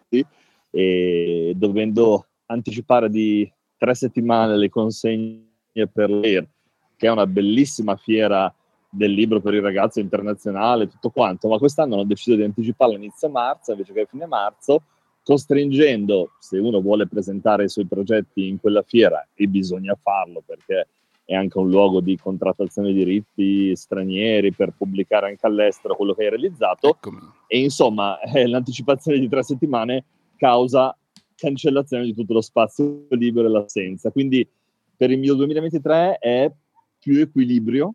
e dovendo anticipare di tre settimane le consegne per l'AIR, che è una bellissima fiera del libro per i ragazzi internazionale, tutto quanto, ma quest'anno hanno deciso di anticiparla inizio marzo invece che a fine marzo costringendo, se uno vuole presentare i suoi progetti in quella fiera, e bisogna farlo perché è anche un luogo di contrattazione di diritti stranieri per pubblicare anche all'estero quello che hai realizzato. Eccomi. E insomma, eh, l'anticipazione di tre settimane causa cancellazione di tutto lo spazio libero e l'assenza. Quindi per il mio 2023 è più equilibrio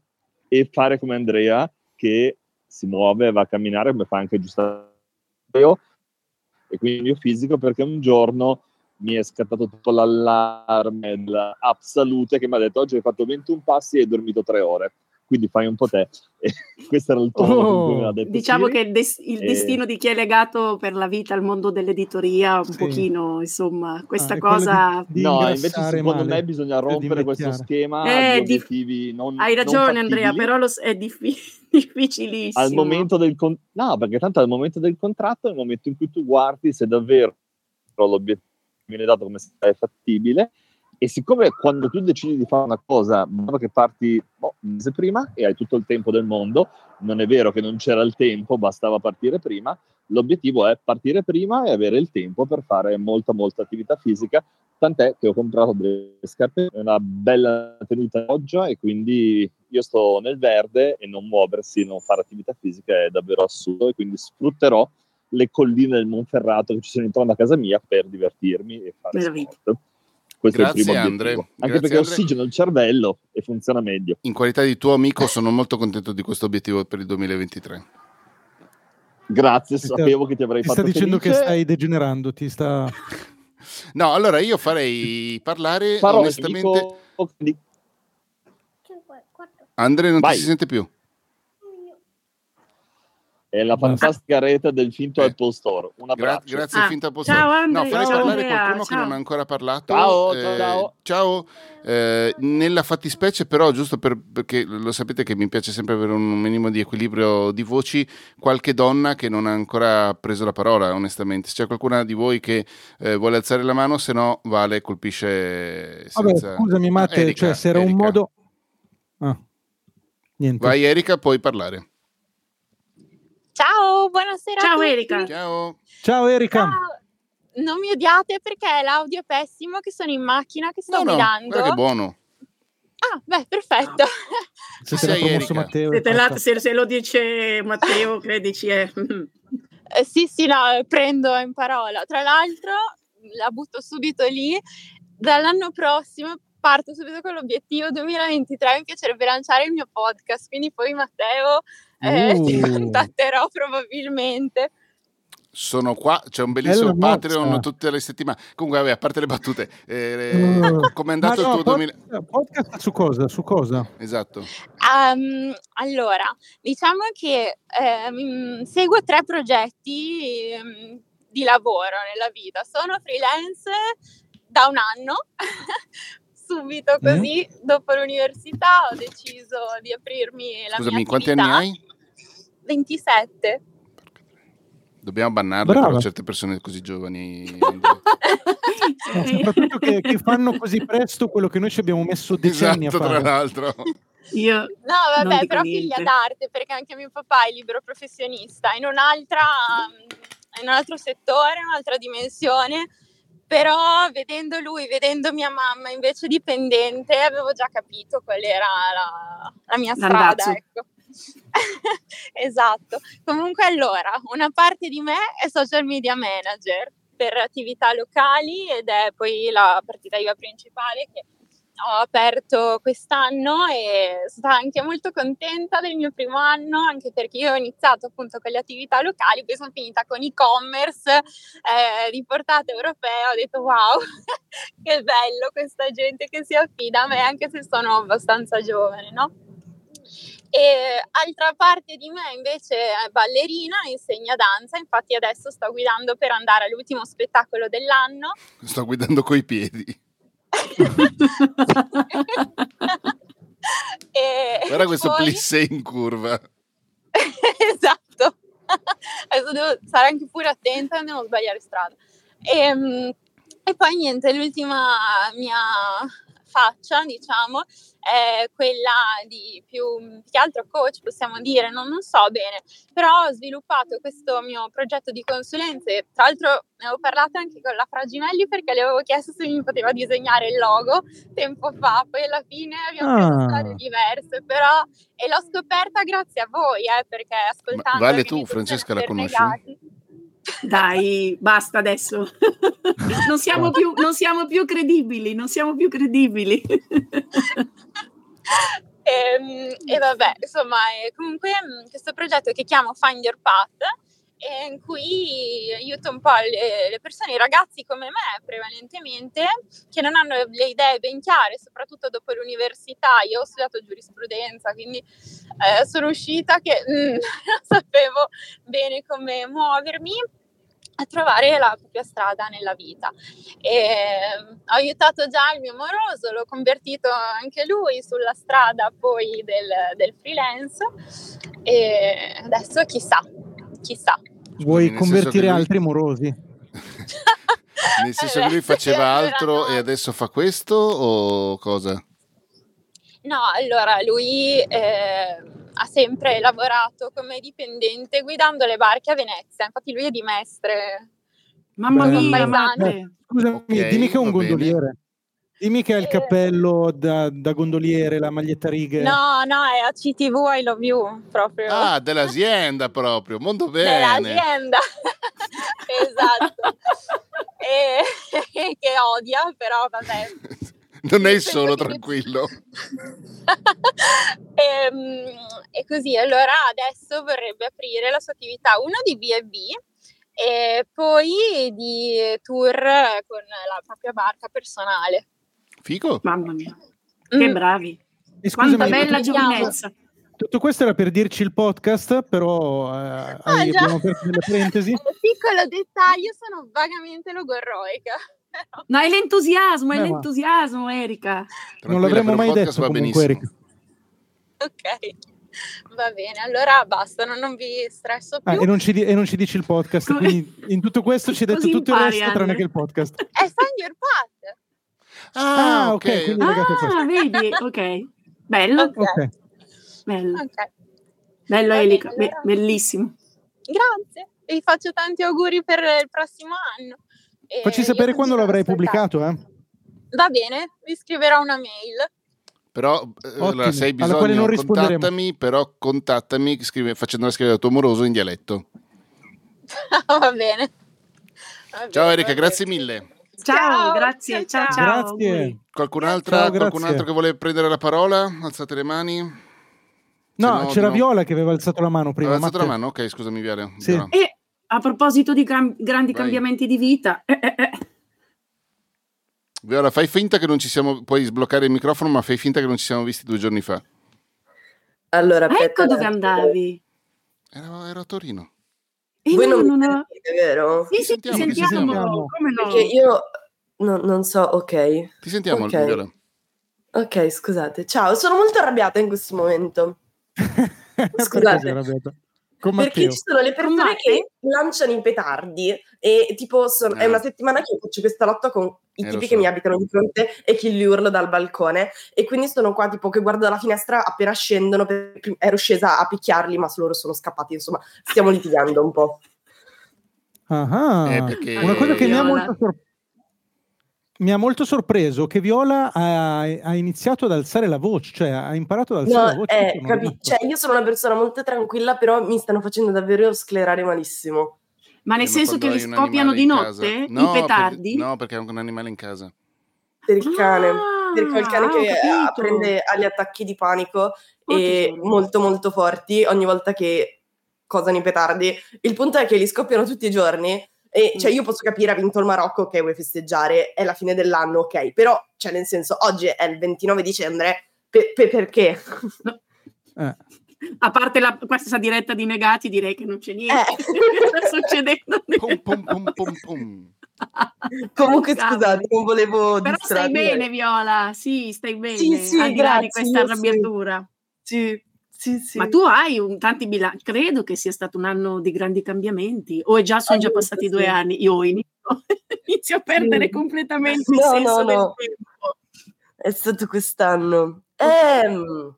e fare come Andrea che si muove, va a camminare come fa anche giustamente e quindi il mio fisico perché un giorno mi è scattato tutto l'allarme dell'app salute che mi ha detto oggi hai fatto 21 passi e hai dormito 3 ore quindi fai un po' te e questo era il tono oh, detto diciamo Siri. che il, des- il e... destino di chi è legato per la vita al mondo dell'editoria un sì. pochino insomma questa ah, cosa di, di no invece secondo male, me bisogna rompere questo schema è di obiettivi non hai ragione non Andrea però lo, è difficile difficilissimo. Al momento del con- no, perché tanto al momento del contratto è il momento in cui tu guardi se davvero l'obiettivo viene dato come se è fattibile e siccome quando tu decidi di fare una cosa, dopo che parti boh, un mese prima e hai tutto il tempo del mondo, non è vero che non c'era il tempo, bastava partire prima, l'obiettivo è partire prima e avere il tempo per fare molta molta attività fisica, tant'è che ho comprato delle scarpe, una bella tenuta oggi e quindi io sto nel verde e non muoversi, non fare attività fisica è davvero assurdo e quindi sfrutterò le colline del Monferrato che ci sono intorno a casa mia per divertirmi e fare Meraviglia. sport. Questo Grazie, è il primo Andre. Anche Grazie, perché Andre. ossigeno il cervello e funziona meglio. In qualità di tuo amico sono molto contento di questo obiettivo per il 2023. Grazie, sapevo che ti avrei ti fatto sta dicendo felice. che stai degenerando, ti sta... no, allora io farei parlare Farò onestamente... Di... Andre non Vai. ti si sente più. È la fantastica rete del finto Eh. Apple Store. Un Gra- grazie Ah, Finta Apple ciao, Store. Andre, No, farei ciao, parlare Andrea, qualcuno che ciao. non ha ancora parlato. Ciao, Eh, ciao. ciao. Eh, nella fattispecie, però, giusto per- perché lo sapete che mi piace sempre avere un minimo di equilibrio di voci, qualche donna che non ha ancora preso la parola, onestamente. Se c'è qualcuna di voi che eh, vuole alzare la mano, se no Vale colpisce Vabbè, senza... scusami, Matte, Ah, Erika, cioè, se era un Erika. modo. Ah, niente. Vai Erika, puoi parlare. Ciao, buonasera Ciao a tutti. Erika. Ciao. Ciao Erika. Ciao. Non mi odiate perché l'audio è pessimo, che sono in macchina, che sto No, no, guidando. guarda che buono. Ah, beh, perfetto. Se sei, promosso Erika? Matteo. Se, la- se- se lo dice Matteo, credici è... Eh, sì, sì, no, prendo in parola. Tra l'altro, la butto subito lì. Dall'anno prossimo parto subito con l'obiettivo 2023. Mi piacerebbe lanciare il mio podcast, quindi poi Matteo eh, ti Uh. contatterò probabilmente. Sono qua, c'è un bellissimo Bella Patreon mozza. tutte le settimane. Comunque, vabbè, a parte le battute, eh, Uh. come è andato no, il tuo 2000? pod- Podcast su cosa? Su cosa? Esatto. Ehm, allora, diciamo che ehm, seguo tre progetti ehm, di lavoro nella vita. Sono freelance da un anno, subito Mm. così, dopo l'università ho deciso di aprirmi la Scusami, mia quanti attività. anni hai? 27. Dobbiamo bannarle Brava. però certe persone così giovani. Andrea. No, soprattutto che, che fanno così presto quello che noi ci abbiamo messo decenni esatto, a tra fare. l'altro. Io No, vabbè, però niente. figlia d'arte, perché anche mio papà è libero professionista, in un'altra, in un altro settore, in un'altra dimensione, però vedendo lui, vedendo mia mamma invece dipendente, avevo già capito qual era la, la mia strada, L'andazzo. ecco. esatto. Comunque allora, una parte di me è social media manager per attività locali ed è poi la partita IVA principale che ho aperto quest'anno e sono anche molto contenta del mio primo anno, anche perché io ho iniziato appunto con le attività locali, poi sono finita con e-commerce eh, di portata europea, ho detto wow, che bello questa gente che si affida a me, anche se sono abbastanza giovane, no? E altra parte di me invece è ballerina, insegna danza, infatti adesso sto guidando per andare all'ultimo spettacolo dell'anno Sto guidando coi piedi. e Guarda questo poi- plissé in curva. esatto. Adesso devo stare anche pure attenta a non sbagliare strada. E, mm, e poi niente, l'ultima mia faccia, diciamo, è quella di più che altro coach, possiamo dire, non, non so bene, però ho sviluppato questo mio progetto di consulenze. Tra l'altro ne avevo parlato anche con la Fragimelli perché le avevo chiesto se mi poteva disegnare il logo tempo fa, poi alla fine abbiamo preso Ah. strade diverse, però e l'ho scoperta grazie a voi, eh, perché ascoltando Vale tu, Francesca, la conosci? negati- Dai, basta adesso. Non siamo più, non siamo più credibili, non siamo più credibili. Ehm, E, vabbè, insomma, e comunque mh, questo progetto che chiamo Find Your Path, in cui aiuto un po' le, le persone, i ragazzi come me prevalentemente, che non hanno le idee ben chiare, soprattutto dopo l'università. Io ho studiato giurisprudenza, quindi eh, sono uscita che mm, non sapevo bene come muovermi a trovare la propria strada nella vita. E, ho aiutato già il mio moroso, l'ho convertito anche lui sulla strada poi del, del freelance e adesso chissà, chissà. Vuoi nel convertire lui- altri morosi? Nel senso che lui faceva altro e adesso fa questo o cosa? No, allora lui eh, ha sempre lavorato come dipendente guidando le barche a Venezia, infatti lui è di Mestre. Mamma mia. Matte. Scusami, Ok, dimmi che è un va bene. Dimmi che ha il Eh. cappello da, da gondoliere, la maglietta a righe. No, no, è a CTV I Love You proprio. Ah, dell'azienda proprio, molto bene. dell'azienda. esatto. E, che odia, però vabbè. Non è solo, tranquillo. Ehm, e, così allora adesso vorrebbe aprire la sua attività, uno di B&B e poi di tour con la propria barca personale. Figo. Mamma mia, che Mm. bravi. E Quanta scusami, bella vediamo. giovinezza. tutto questo era per dirci il podcast, però eh, hai- già. abbiamo aperto delle parentesi. Un piccolo dettaglio, sono vagamente logorroica. No, è l'entusiasmo, è Eh, ma- l'entusiasmo, Erika. Non l'avremmo mai detto va comunque, benissimo. Erika. Ok, va bene, allora basta, non, non vi stresso più. Ah, e, non ci e non ci dici il podcast, quindi in tutto questo ci hai detto tutto il impari, resto tranne Andre. che il podcast. È Find Your Path. Ah, ok, quindi legato a questo. Ah, vedi, ok. Bello, Ok, Ok. bello, ok. bello Erika, be- bellissimo. Grazie, vi faccio tanti auguri per il prossimo anno. E Facci sapere quando l'avrai pubblicato, eh? Va bene, vi scriverò una mail. Però eh, allora, se hai bisogno, contattami, però contattami scrive, facendola scrivere al tuo amoroso in dialetto. va bene. Va Ciao bene, Erika, grazie bene. mille. Ciao, Ciao, grazie, ciao, ciao, ciao. Grazie. Qualcun'altra, Ciao, qualcun grazie. altro che vuole prendere la parola? Alzate le mani. No, no, c'era no. Viola che aveva alzato la mano prima. Avete alzato la Matte. mano? Ok, scusami Viola. Sì. E a proposito di cam- grandi Vai. cambiamenti di vita, eh, eh, eh, Viola, fai finta che non ci siamo. Puoi sbloccare il microfono, ma fai finta che non ci siamo visti due giorni fa. Allora, ecco dove andavi. Ero, ero a Torino. E Voi no, non mi non ho- sentite, vero? Sì, sì, sentiamo, ti ti sentiamo, sentiamo. come no? Perché io no- non so, ok. Ti sentiamo, Ok. Viola. Ok, scusate. Ciao, sono molto arrabbiata in questo momento. Scusate. Perché Matteo. ci sono le persone che lanciano i petardi e tipo son- è Eh. una settimana che faccio questa lotta con i Eh, tipi so. che mi abitano di fronte e che li urlo dal balcone e quindi sono qua tipo che guardo dalla finestra appena scendono perché ero scesa a picchiarli ma loro sono scappati insomma stiamo litigando un po'. Ah, Eh, perché- Una cosa che mi ha, molto sor- mi ha molto sorpreso che Viola ha, ha iniziato ad alzare la voce, cioè ha imparato ad alzare la No, voce. eh, capi- cioè, io sono una persona molto tranquilla però mi stanno facendo davvero sclerare malissimo. Ma nel Eh, senso che li scoppiano di notte? casa- I No, per- petardi? no, perché è un animale in casa. Per il cane, Ah, perché il cane ah, che eh, prende agli attacchi di panico Oh, e molto molto forti ogni volta che cosano i petardi. Il punto è che li scoppiano tutti i giorni e cioè Mm. io posso capire ha vinto il Marocco, ok, vuoi festeggiare, è la fine dell'anno, ok, però cioè nel senso oggi è il 29 dicembre, pe- pe- perché? Eh. A parte la, questa diretta di negati, direi che non c'è niente. Eh. Sta succedendo. Pum, pum, pum, pum, pum. Comunque Cavolo. scusate, non volevo Però stai distrarmi. bene, Viola. Sì, stai bene. Sì, sì, al di là di grazie, questa io sì. arrabbiatura. Sì, sì, sì. Ma tu hai un, tanti bilanci. Credo che sia stato un anno di grandi cambiamenti. O è già, sono già passati due anni. Io inizio, inizio a perdere completamente il No, senso no, del no. tempo. È stato quest'anno. Ehm,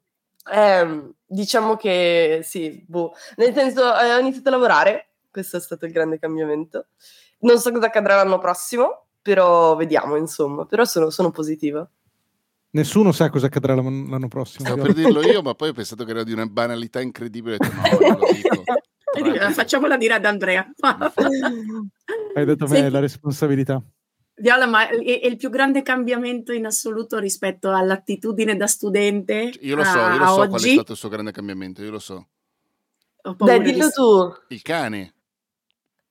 ehm, diciamo che sì, boh. Nel senso, eh, ho iniziato a lavorare, questo è stato il grande cambiamento. Non so cosa accadrà l'anno prossimo, però vediamo, insomma. Però sono, sono positiva. Nessuno sa cosa accadrà l'anno prossimo. Stavo per dirlo io, ma poi ho pensato che era di una banalità incredibile. Ho detto, no, non lo dico. Facciamola dire ad Andrea. Hai detto a me Senti, la responsabilità. Viola, ma è, è il più grande cambiamento in assoluto rispetto all'attitudine da studente Io lo so, a, io lo so qual è stato il suo grande cambiamento, io lo so. Dai, di dillo tu. Il cane.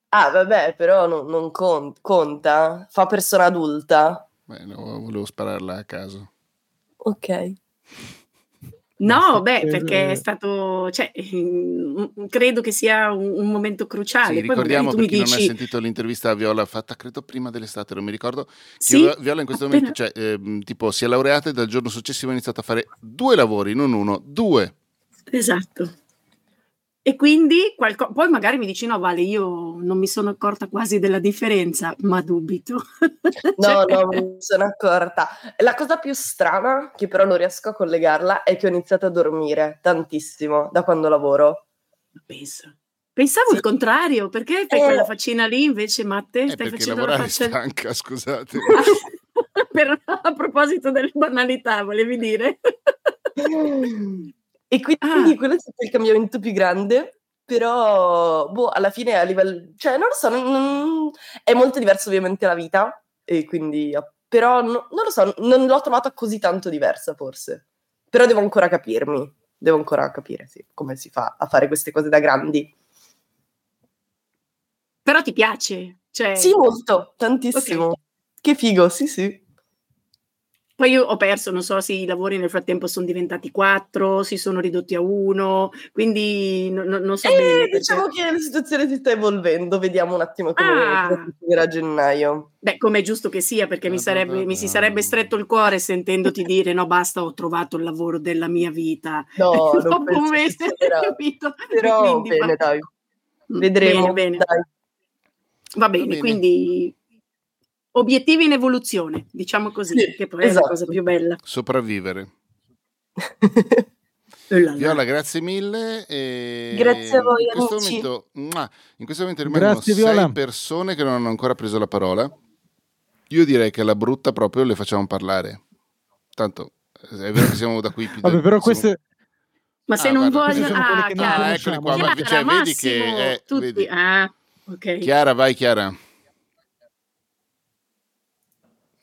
Ah, vabbè, però non, non con- conta. Fa persona adulta. Beh, no, volevo spararla a caso. Ok. No, beh, Eh, perché è eh. stato, cioè, mm, credo che sia un, un momento cruciale. Sì, Poi ricordiamo tu per mi chi non ha dici, sentito l'intervista a Viola fatta credo prima dell'estate, non mi ricordo, che sì, Vio- Viola in questo momento, appena- cioè, ehm, tipo, si è laureata e dal giorno successivo ha iniziato a fare due lavori, non uno, due. Esatto. E quindi qualco- poi magari mi dici no, Vale, io non mi sono accorta quasi della differenza, ma dubito. No, Cioè, no, mi sono accorta. La cosa più strana, che però non riesco a collegarla, è che ho iniziato a dormire tantissimo da quando lavoro. penso. Pensavo Sì. il contrario, perché fai Eh. quella faccina lì invece, Matte? Eh, Stai facendo la faccia... stanca, scusate. Per- a proposito delle banalità, volevi dire? E quindi Ah. quello è stato il cambiamento più grande, però boh, alla fine a livello, cioè non lo so, non- non- è molto diverso ovviamente la vita, e quindi, però no- non lo so, non l'ho trovata così tanto diversa forse, però devo ancora capirmi, devo ancora capire sì, come si fa a fare queste cose da grandi. Però ti piace? Cioè, Sì, molto, tantissimo. Ok. Che figo, sì, sì. Poi io ho perso, non so se i lavori nel frattempo sono diventati quattro, si sono ridotti a uno, quindi no- no- non so Eh, bene. perché- diciamo che la situazione si sta evolvendo, vediamo un attimo come Ah. come proseguirà a gennaio. Beh, come è giusto che sia, perché mi, sarebbe- mi si sarebbe stretto il cuore sentendoti dire no, basta, ho trovato il lavoro della mia vita. No, non Dopo un mese, succederà. capito? Però Quindi bene, va- dai. Vedremo. Bene, bene. dai. Va bene, bene. quindi obiettivi in evoluzione, diciamo così, Sì, che poi è esatto. la cosa più bella. Sopravvivere. Viola, grazie mille. e Grazie a voi, in questo amici. Momento, in questo momento rimangono Grazie, sei Viola. persone che non hanno ancora preso la parola. Io direi che alla brutta proprio le facciamo parlare. Tanto è vero che siamo da qui più Vabbè, però queste Ma se Ah, non guarda, queste voglio... sono quelle Ah, Ah, eccole qua, ma Chiara, cioè, vedi Massimo, che eh, tutti... vedi. Ah, ok. Chiara, vai Chiara.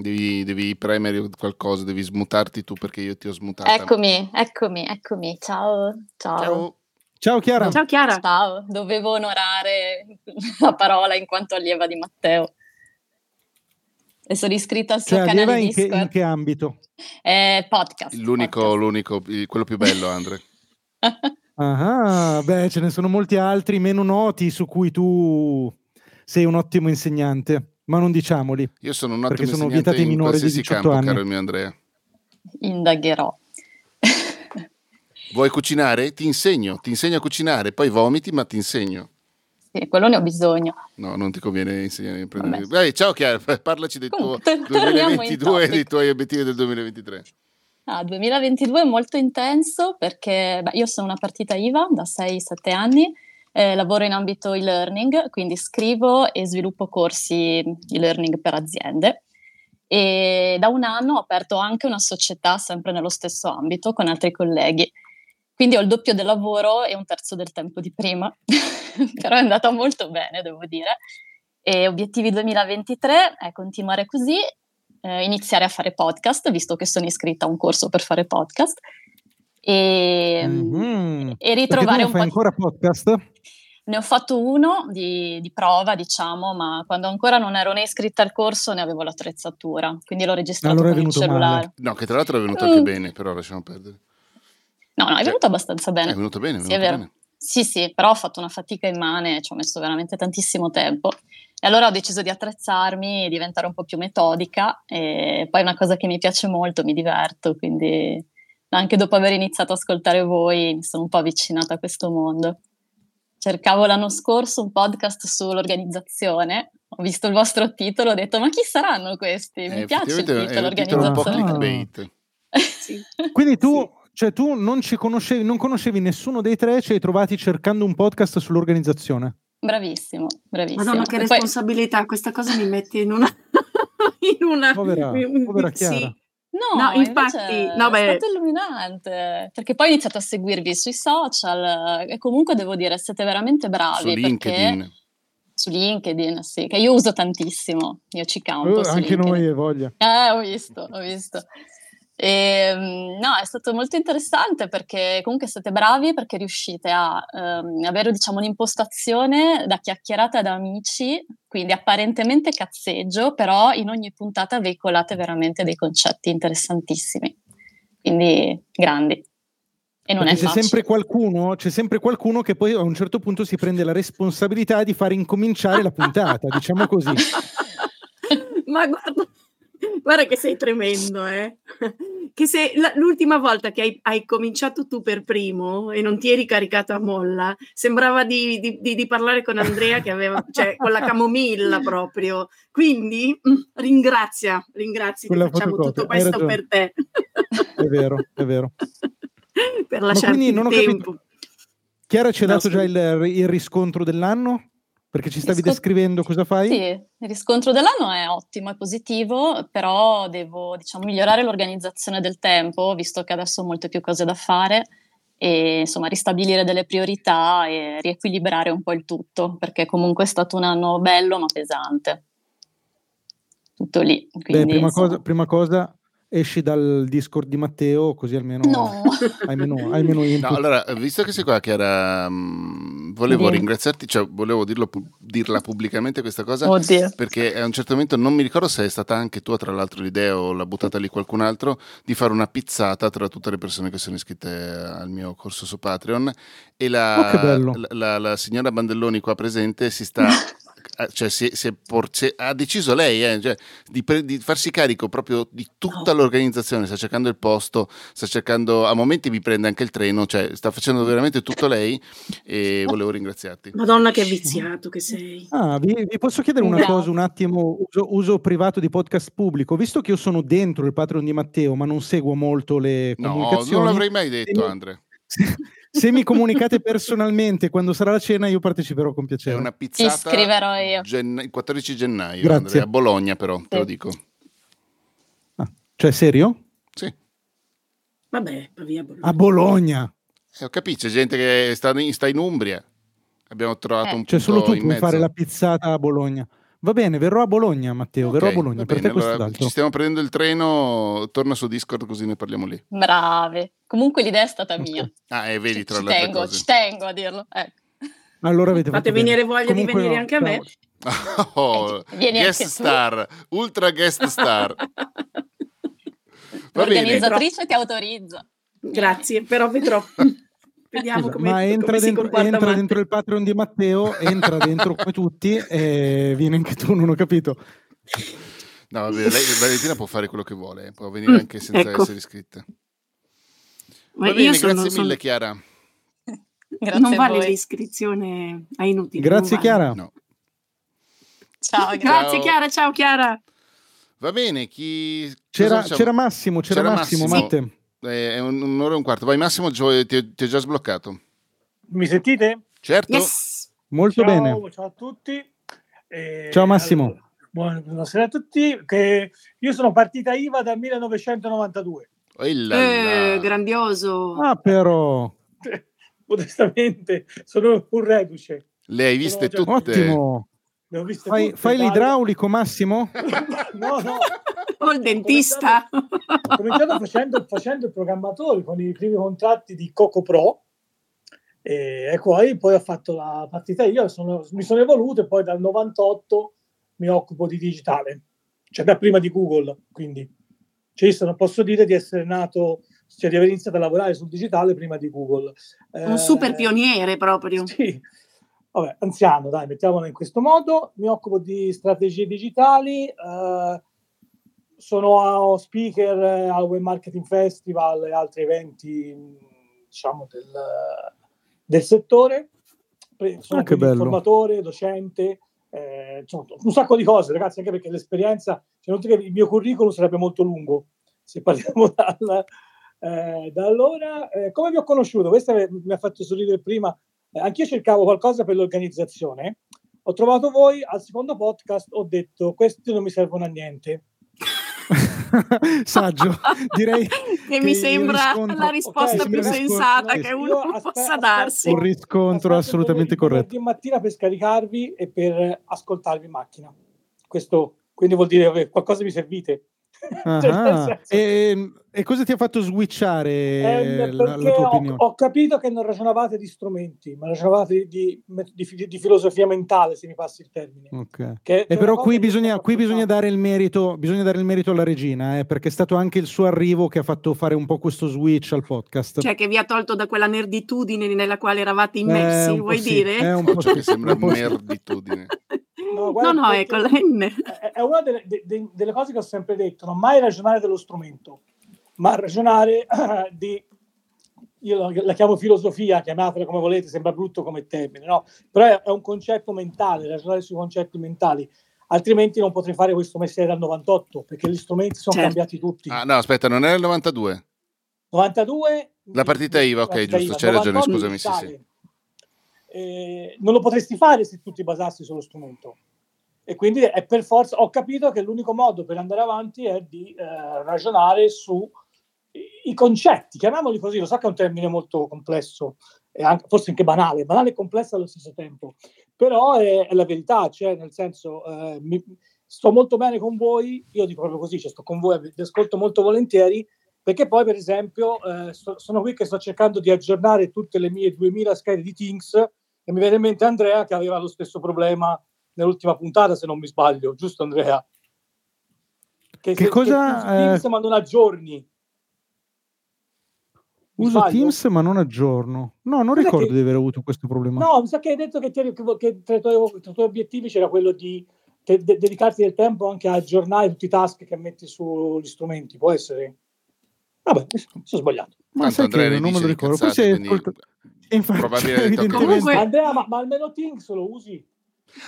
Devi, devi premere qualcosa, devi smutarti tu perché io ti ho smutata. Eccomi, eccomi, eccomi. Ciao, ciao. Ciao. Ciao Chiara. Ciao Chiara. Ciao, dovevo onorare la parola in quanto allieva di Matteo. E sono iscritta al suo Cioè, canale in che, in che ambito? Eh, podcast. L'unico, l'unico, il- quello più bello, Andre. Ah, beh, ce ne sono molti altri meno noti su cui tu sei un ottimo insegnante, ma non diciamoli. Io sono un Perché ottimo sono insegnante vietati minori di qualsiasi 18 campo, anni. caro il mio Andrea. Indagherò. Vuoi cucinare? Ti insegno, ti insegno a cucinare, poi vomiti, ma ti insegno. Sì, quello ne ho bisogno. No, non ti conviene insegnare. Vabbè. Vai, ciao Chiara, parlaci del tuo Comunque, to- torniamo in 2022 e dei tuoi obiettivi del 2023. Ah, 2022 è molto intenso perché beh, io sono una partita IVA da 6-7 anni, eh, lavoro in ambito e-learning, quindi scrivo e sviluppo corsi e-learning per aziende e da un anno ho aperto anche una società sempre nello stesso ambito con altri colleghi. Quindi ho il doppio del lavoro e un terzo del tempo di prima, però è andata molto bene, devo dire. E obiettivi 2023 è continuare così, eh, iniziare a fare podcast, visto che sono iscritta a un corso per fare podcast, e, Mhm. e Perché tu ritrovare un fai po'. ancora podcast? Ne ho fatto uno di, di prova, diciamo, ma quando ancora non ero né iscritta al corso ne avevo l'attrezzatura, quindi l'ho registrato Allora con il cellulare. male. No, che tra l'altro è venuto anche Mm. bene, però lasciamo perdere. No, no, è venuto abbastanza bene. È venuto bene, è Sì, venuto è vero. bene. Sì, sì, però ho fatto una fatica immane, ci ho messo veramente tantissimo tempo. E allora ho deciso di attrezzarmi, diventare un po' più metodica e poi è una cosa che mi piace molto, mi diverto, quindi anche dopo aver iniziato ad ascoltare voi mi sono un po' avvicinata a questo mondo. Cercavo l'anno scorso un podcast sull'organizzazione, ho visto il vostro titolo, ho detto ma chi saranno questi? Mi Eh, piace il titolo un titolo un po' organizzazione. clickbait. Quindi tu, cioè, tu non, ci conoscevi, non conoscevi nessuno dei tre, ci hai trovati cercando un podcast sull'organizzazione. Bravissimo, bravissimo. Madonna, che E poi- responsabilità, questa cosa mi mette in una... in una Povera, povera sì. No, No, infatti, no, beh- è stato illuminante, perché poi ho iniziato a seguirvi sui social e comunque devo dire, siete veramente bravi. Su LinkedIn. Perché... Su LinkedIn, sì, che io uso tantissimo, io ci campo Eh, su anche LinkedIn. noi, hai voglia. Eh, ho visto, ho visto. E, mm, no, è stato molto interessante perché comunque siete bravi perché riuscite a ehm, avere diciamo un'impostazione da chiacchierata da amici, quindi apparentemente cazzeggio, però in ogni puntata veicolate veramente dei concetti interessantissimi. Quindi grandi. E non Perché è c'è sempre qualcuno, c'è sempre qualcuno che poi a un certo punto si prende la responsabilità di far incominciare la puntata, diciamo così. Ma guarda, guarda che sei tremendo, eh. Che se la- l'ultima volta che hai, hai cominciato tu per primo e non ti eri caricato a molla, sembrava di, di- di- di parlare con Andrea che aveva, cioè con la camomilla proprio. Quindi mm, ringrazia, ringrazia che Con la facciamo tutto questo per te, È vero, è vero. per Ma lasciarti quindi il non ho tempo. capito. Chiara ci ha No, dato già il, il riscontro dell'anno? Perché ci stavi Riscont- descrivendo cosa fai? Sì, il riscontro dell'anno è ottimo, è positivo, però devo diciamo, migliorare l'organizzazione del tempo, visto che adesso ho molte più cose da fare e insomma ristabilire delle priorità e riequilibrare un po' il tutto, perché comunque è stato un anno bello ma pesante. Tutto lì. Beh, Quindi, prima insomma, cosa, prima cosa, esci dal Discord di Matteo, così almeno No. hai meno, hai meno input. No, allora, visto che sei qua, Chiara, mh, volevo Dimmi. ringraziarti, cioè volevo dirlo, pu- dirla pubblicamente questa cosa, Oddio. perché a un certo momento non mi ricordo se è stata anche tua, tra l'altro, l'idea o l'ha buttata lì qualcun altro, di fare una pizzata tra tutte le persone che sono iscritte al mio corso su Patreon e la, Oh, che bello. la- la- la signora Bandelloni qua presente si sta... eh, Cioè, si è- si è por- si è- ha deciso lei eh, cioè, di, pre- di farsi carico proprio di tutta l'organizzazione, sta cercando il posto, sta cercando, a momenti mi prende anche il treno, cioè sta facendo veramente tutto lei e volevo ringraziarti. Madonna che viziato che sei. Ah, vi, vi posso chiedere una Grazie. cosa un attimo, uso, uso privato di podcast pubblico, visto che io sono dentro il Patreon di Matteo, ma non seguo molto le No, comunicazioni. non l'avrei mai detto, Andre. Se mi comunicate personalmente quando sarà la cena, io parteciperò con È piacere. una Ti pizzata scriverò io. il 14 gennaio, Grazie. Andrea, a Bologna però, te lo dico. Cioè, serio? Sì. Vabbè, va via Bologna. A Bologna. Eh, ho capito, c'è gente che sta in, sta in Umbria. Abbiamo trovato un Cioè, punto solo tu puoi mezzo. fare la pizzata a Bologna. Va bene, verrò a Bologna, Matteo, verrò a Bologna. Per bene, te allora, ci stiamo prendendo il treno, torna su Discord così ne parliamo lì. Brave. Comunque l'idea è stata mia. Ah, e vedi tra Ci le altre tengo, cose. ci tengo a dirlo. Ecco. Allora avete Fate venire voglia Comunque di venire no, anche a me. Oh, Vieni guest anche tu. star, ultra guest star. Va bene. L'organizzatrice ti autorizza. Grazie, però vedrò. Vediamo Scusa, come, ma entra, come dentro, entra dentro il Patreon di Matteo, entra dentro come tutti e vieni anche tu, non ho capito. No, vabbè, lei, Valentina può fare quello che vuole, può venire Mm, anche senza ecco. essere iscritta. Ma Va io bene, sono- grazie sono- mille Chiara. Grazie non a vale voi. l'iscrizione a inutile. Grazie vale. Chiara. No. Ciao, grazie. Grazie Ciao. Chiara, ciao Chiara. Va bene, chi... C'era, c'era Massimo, c'era, Massimo, Matte. Eh, è un- un'ora e un quarto. Vai Massimo, ti, ti ho già sbloccato. Mi sentite? Certo. Molto ciao, bene. Ciao a tutti. Eh, Ciao Massimo. allora, buona- buonasera a tutti. Che io sono partita IVA dal 1992. Eh, grandioso. Ah, però. Modestamente sono un reduce. Le hai viste tutte? Ottimo. Ho Fai, tutte, fai l'idraulico, Massimo? No, no. O il dentista. Ho cominciato facendo, facendo il programmatore con i primi contratti di Coco Pro e, e poi, poi ho fatto la partita io, sono- mi sono evoluto e poi dal 98 mi occupo di digitale, cioè da prima di Google, quindi cioè, io non posso dire di essere nato, cioè di aver iniziato a lavorare sul digitale prima di Google. Un Eh, super pioniere proprio. Sì, vabbè, anziano, dai, mettiamola in questo modo. Mi occupo di strategie digitali, eh, sono speaker eh, al Web Marketing Festival e altri eventi, mh, diciamo, del, del settore. Sono Ah, formatore, docente, eh, insomma, un sacco di cose, ragazzi, anche perché l'esperienza, cioè, non che il mio curriculum sarebbe molto lungo, se parliamo dal, eh, da allora. Eh, come vi ho conosciuto? Questa mi ha fatto sorridere prima. Eh, anch'io cercavo qualcosa per l'organizzazione. Ho trovato voi al secondo podcast, ho detto questi non mi servono a niente. Saggio, direi Che mi sembra riscontro- la risposta Ok, più sensata riscontro- che uno aspe- possa darsi. un riscontro assolutamente corretto. Di mattina per scaricarvi e per ascoltarvi in macchina. Questo quindi vuol dire che qualcosa mi servite. Ah, Cioè, senso- e, e cosa ti ha fatto switchare Eh, la, la perché tua ho, opinione? ho capito che non ragionavate di strumenti, ma ragionavate di, di- di- di filosofia mentale, se mi passi il termine. Ok. Che- E però qui bisogna, qui bisogna dare il merito, bisogna dare il merito alla regina, eh, perché è stato anche il suo arrivo che ha fatto fare un po' questo switch al podcast. Cioè che vi ha tolto da quella nerditudine nella quale eravate Eh, immersi, po' vuoi sì, dire? è un po' sì, Che sembra un po' sì. No, No, guarda, no, con la N. è- una delle, de- de- delle cose che ho sempre detto, non mai ragionare dello strumento, ma ragionare di, io la, la chiamo filosofia, chiamatela come volete, sembra brutto come termine, no? però è, è un concetto mentale, ragionare sui concetti mentali, altrimenti non potrei fare questo mestiere dal 98, perché gli strumenti sono Certo. cambiati tutti. Ah, no, aspetta, non era il 92? 92 La partita IVA, ok, partita giusto, IVA, c'hai ragione, 98 scusami, sì, sì. Eh, non lo potresti fare se tu ti basassi sullo strumento. E quindi è per forza, ho capito che l'unico modo per andare avanti è di eh, ragionare su i- i concetti, chiamiamoli così, lo so che è un termine molto complesso anche, forse anche banale, banale e complesso allo stesso tempo, però è, è la verità, cioè nel senso, eh, mi- sto molto bene con voi, io dico proprio così, cioè sto con voi, vi ascolto molto volentieri, perché poi per esempio eh, sto- sono qui che sto cercando di aggiornare tutte le mie 2000 schede di Teams e mi viene in mente Andrea che aveva lo stesso problema nell'ultima puntata, se non mi sbaglio, giusto Andrea? Che, Che se- cosa, Che Teams eh, ma non aggiorni. Mi Uso sbaglio? Teams ma non aggiorno. No, non Cos'è ricordo che- di aver avuto questo problema. No, mi sa che hai detto che, ti che tra, i tuoi, tra i tuoi obiettivi c'era quello di te- de- dedicarti del tempo anche a aggiornare tutti i task che metti sugli strumenti, può essere? Vabbè, mi sono sbagliato. Ma Tanto sai che Andrea ne non me lo ricordo. cazzate, Forse quindi Infatti, probabilmente evidentemente- Andrea, ma, ma almeno Things lo usi?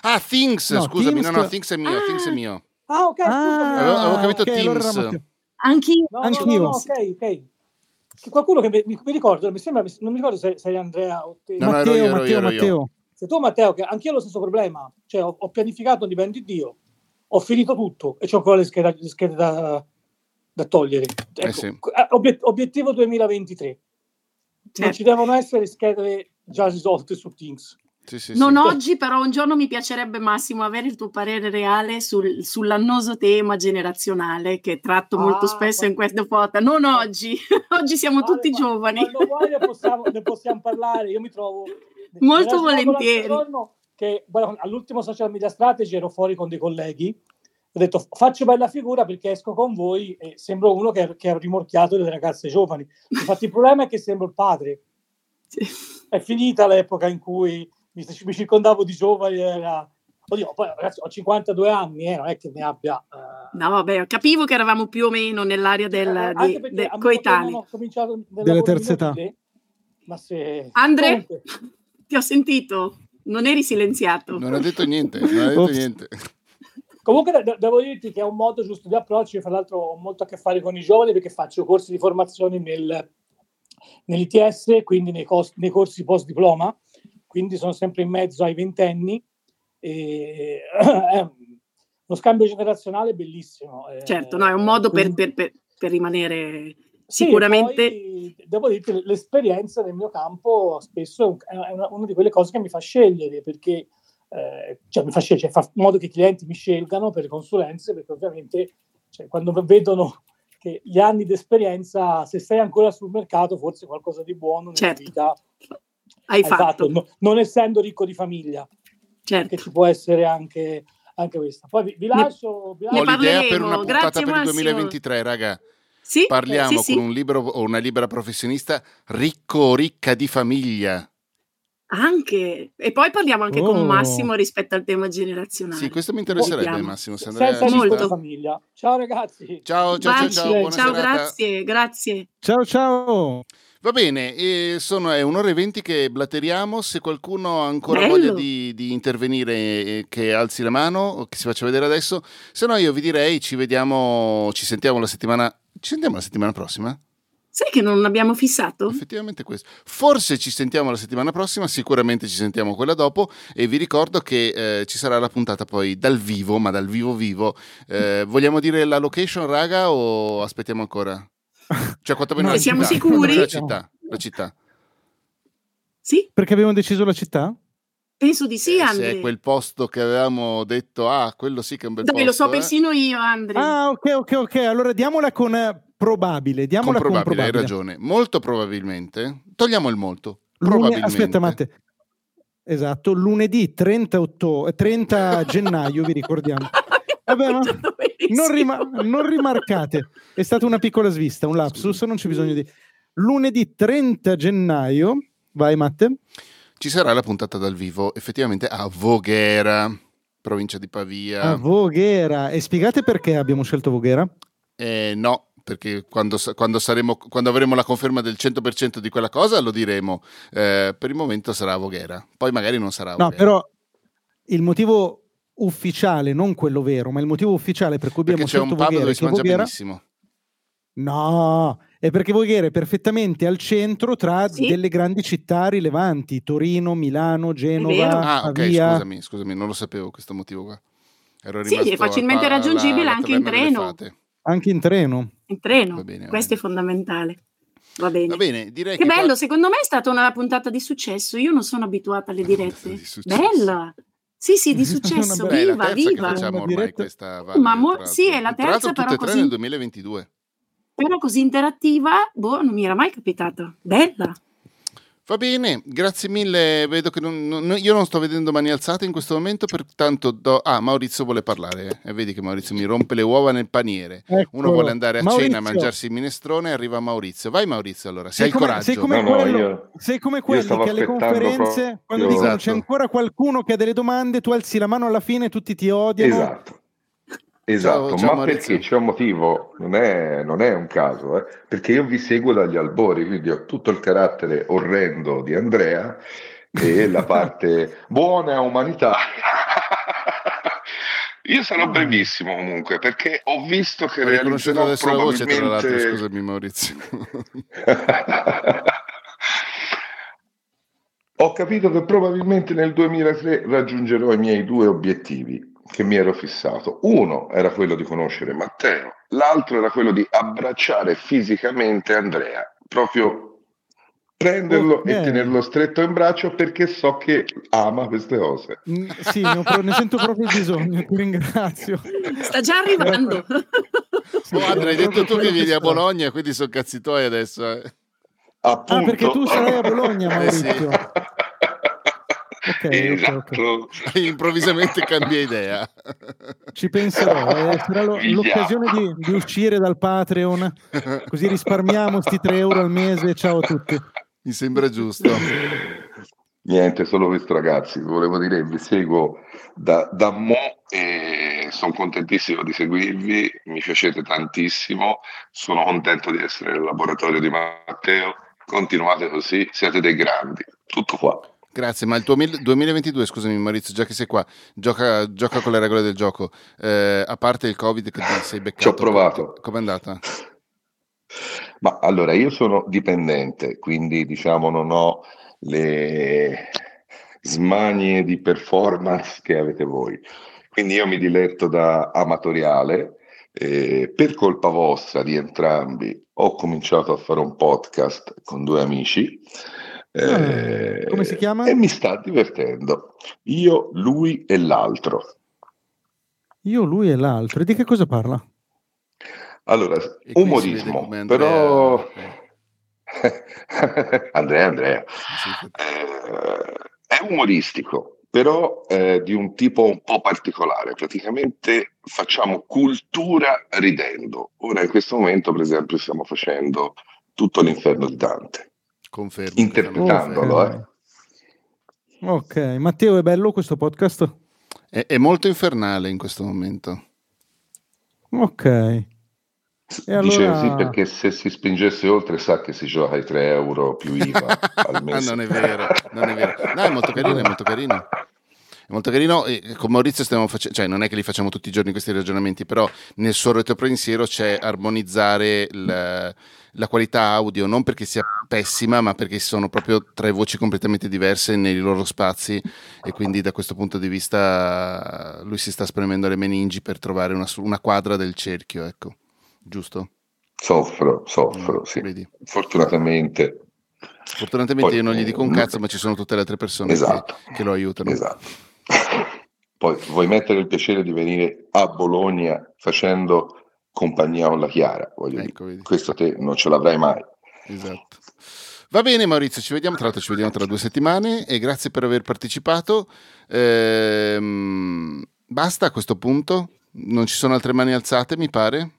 Ah, Things, No, scusami, Teams- no, no, Things è mio, Things è mio. Ah, ok, scusami. Avevo, avevo capito ok, allora Teams. era Matteo. Anch'io. No, no, Anch'io. no, no, ok, ok. Che Qualcuno che mi, mi- ricordo, mi sembra, non mi ricordo se sei Andrea o te. No, ero Matteo, io, Matteo, io, ero. Matteo. Se tu, Matteo, che anch'io ho lo stesso problema, cioè ho, ho pianificato di ben di Dio, ho finito tutto e ho ancora le schede, le schede da, da togliere. Ecco, sì. eh, obiet- obiettivo 2023. Non Certo. ci devono essere schede già risolte su Teams. Sì, sì, Non sì. oggi, però un giorno mi piacerebbe Massimo avere il tuo parere reale sul, sull'annoso tema generazionale che tratto molto Ah, spesso in questa foto. Non oggi, oggi siamo Vale, tutti ma- giovani. Quando vuoi ne possiamo, ne possiamo parlare, io mi trovo... Molto volentieri. Che, guarda, all'ultimo social media strategy ero fuori con dei colleghi, ho detto faccio bella figura perché esco con voi e sembro uno che, che ha rimorchiato delle ragazze giovani. Infatti il problema è che sembro il padre. È finita l'epoca in cui mi, mi circondavo di giovani, era... Oddio, poi ragazzi ho 52 anni, eh, non è che ne abbia... eh, No, vabbè, capivo che eravamo più o meno nell'area del, eh, di, de- coetanei. non ho cominciato nel Della lavoro terza età. Ma se... Andre, Comunque, ti ho sentito, non eri silenziato. Non ha detto niente, non ha detto niente. Comunque de- de- devo dirti che è un modo giusto di approccio, io fra l'altro ho molto a che fare con i giovani perché faccio corsi di formazione nel, nell'ITS, quindi nei, cos- nei corsi post diploma, quindi sono sempre in mezzo ai ventenni. E, è uno scambio generazionale bellissimo. eh, Certo, no, è un modo per, per- per- per rimanere Sì, sicuramente... poi devo dirti, l'esperienza nel mio campo spesso è un- è una, una di quelle cose che mi fa scegliere, perché eh, cioè mi fa scegliere, cioè fa in modo che i clienti mi scelgano per le consulenze, perché ovviamente cioè, quando vedono che gli anni di esperienza, se sei ancora sul mercato, forse qualcosa di buono nella Certo. vita Hai fatto. no- non essendo ricco di famiglia, Certo. che ci può essere anche, anche questa. Poi vi, vi Ne- lascio... vi ne Ho lascio- l'idea per una puntata Grazie, per il Massimo. 2023, raga. Sì? Parliamo Sì, sì. con un libro o una libera professionista ricco o ricca di famiglia. Anche. E poi parliamo anche Oh. con Massimo rispetto al tema generazionale. Sì, questo mi interesserebbe, Vediamo. Massimo. Se Andrea senza Molto. famiglia. Ciao ragazzi. Ciao, ciao, ciao, Baci. ciao, buona ciao, serata. grazie, grazie. Ciao ciao. Va bene, e sono, è un'ora e venti che blatteriamo. Se qualcuno ha ancora Bello. voglia di, di intervenire, che alzi la mano o che si faccia vedere adesso. Se no, io vi direi ci vediamo, ci sentiamo la settimana. Ci sentiamo la settimana prossima? Sai che non abbiamo fissato? Effettivamente questo. Forse ci sentiamo la settimana prossima, sicuramente ci sentiamo quella dopo e vi ricordo che eh, ci sarà la puntata poi dal vivo, ma dal vivo vivo. Eh, vogliamo dire la location, raga, o aspettiamo ancora? Cioè, quantomeno No, la siamo città. sicuri? La città, la città. Sì, Perché abbiamo deciso la città? penso di sì, Eh, se Andre. è quel posto che avevamo detto, ah, quello sì che è un bel Dai, lo posto. so eh. persino io, Andre. Ah, ok, ok, ok. Allora diamola con eh, probabile. Diamola con Comprobabile, hai probabile. ragione. Molto probabilmente. Togliamo il molto. Lune- Probabilmente. Aspetta, Matte. Esatto, lunedì 30, otto- eh, 30 gennaio, vi ricordiamo. Vabbè, ma non, rima- non rimarcate, è stata una piccola svista, un lapsus, non c'è bisogno di... Lunedì 30 gennaio, vai Matte, Ci sarà la puntata dal vivo, effettivamente a Voghera, provincia di Pavia. a Voghera. E spiegate perché abbiamo scelto Voghera? Eh, no, perché quando, quando saremo, quando avremo la conferma del 100% di quella cosa lo diremo. Eh, per il momento sarà Voghera, poi magari non sarà a No, Voghera. però il motivo ufficiale, non quello vero, ma il motivo ufficiale per cui abbiamo perché c'è un scelto pub Voghera, dove si mangia Voghera benissimo. No, è perché Voghera è perfettamente al centro tra Sì. delle grandi città rilevanti, Torino, Milano. Genova, Ah, ok, Pavia. scusami, scusami, non lo sapevo questo motivo qua. Ero Sì, è facilmente al pa- raggiungibile alla- alla anche in treno. fate. Anche in treno. In treno. Va bene, va Questo è fondamentale. Va bene. Va bene, direi Che che bello, qua- secondo me è stata una puntata di successo. Io non sono abituata alle dirette. Bella. Sì, sì, di successo, viva, viva. facciamo ormai diretta- questa Vale, Ma mo- sì, è la terza, tutte però tre così- nel 2022. Però così interattiva, boh, non mi era mai capitata. Bella. Va bene, grazie mille. Vedo che non- non- io non sto vedendo mani alzate in questo momento, pertanto do... Ah, Maurizio vuole parlare. eh. E vedi che Maurizio mi rompe le uova nel paniere. Uno Eccolo. vuole andare a cena a Maurizio. mangiarsi il minestrone, arriva Maurizio. Vai Maurizio allora, se hai Sei come, coraggio. sei come No, no, quello- io- sei come quelli che alle conferenze, proprio- quando dicono c'è Esatto. ancora qualcuno che ha delle domande, tu alzi la mano alla fine e tutti ti odiano. Esatto. Esatto, Ciao- ciao, ma Maurizio. perché c'è un motivo, non è, non è un caso, eh, perché io vi seguo dagli albori, quindi ho tutto il carattere orrendo di Andrea e la parte buona e umanitaria. Io sarò brevissimo comunque perché ho visto che realizzerò adesso la voce, tra l'altro, probabilmente scusami Maurizio. Ho capito che probabilmente nel 2003 raggiungerò i miei due obiettivi che mi ero fissato. Uno era quello di conoscere Matteo, l'altro era quello di abbracciare fisicamente Andrea, proprio prenderlo Ok. e tenerlo stretto in braccio perché so che ama queste cose. Mm, Sì, ne, pro- ne sento proprio bisogno, ti ringrazio. Sta già arrivando. Oh, Andrea, hai detto tu che vieni a Bologna. Quindi sono cazzi tuoi adesso. eh. Appunto. Ah, perché tu sarai a Bologna, Eh sì. Maurizio. Ok, ok, ok. Esatto. Improvvisamente cambia idea. Ci penserò. eh, sarà lo- l'occasione di, di uscire dal Patreon, così risparmiamo sti 3 euro al mese. Ciao a tutti. Mi sembra giusto. Niente, solo questo ragazzi, volevo dire, vi seguo da, da mo e sono contentissimo di seguirvi, mi piacete tantissimo, sono contento di essere nel laboratorio di Matteo, continuate così, siete dei grandi, tutto qua. Grazie, ma il tuo mil- 2022, scusami Maurizio, già che sei qua, gioca, gioca con le regole del gioco. Eh, a parte il Covid che ti sei beccato. Ci ho provato. Com'è andata? Ma allora, io sono dipendente, quindi diciamo non ho le smanie di performance che avete voi. Quindi io mi diletto da amatoriale. eh, per colpa vostra di entrambi ho cominciato a fare un podcast con due amici. Eh, come si chiama? E mi sta divertendo. Io, lui e l'altro. Io, lui e l'altro. E di che cosa parla? Allora, E umorismo, però... Andrea, Andrea. sì. Eh, è umoristico, però eh, di un tipo un po' particolare. Praticamente facciamo cultura ridendo. Ora, in questo momento, per esempio, stiamo facendo tutto l'inferno di Dante, Confermo. interpretandolo. Ok. eh. Ok, Matteo, è bello questo podcast? È, è molto infernale in questo momento. Ok. E Dice allora... così perché se si spingesse oltre sa che si gioca ai 3 euro più IVA al mese. non è vero, non è vero. No, è molto carino, è molto carino. È molto carino. e con Maurizio stiamo facendo, cioè non è che li facciamo tutti i giorni questi ragionamenti, però nel suo retropensiero c'è armonizzare il- la qualità audio, non perché sia pessima, ma perché sono proprio tre voci completamente diverse nei loro spazi e quindi da questo punto di vista lui si sta spremendo le meningi per trovare una, una quadra del cerchio, ecco. Giusto? Soffro, soffro, Mm, sì. vedi. Fortunatamente, Fortunatamente Poi, io non gli dico un cazzo, ma ci sono tutte le altre persone che- Esatto. che, lo aiutano. esatto. Poi vuoi mettere il piacere di venire a Bologna facendo compagnia con la Chiara, voglio dire. Ecco. Questo te non ce l'avrai mai. Esatto. Va bene Maurizio, ci vediamo tra l'altro ci vediamo tra due settimane e grazie per aver partecipato. Ehm, basta a questo punto? Non ci sono altre mani alzate, mi pare?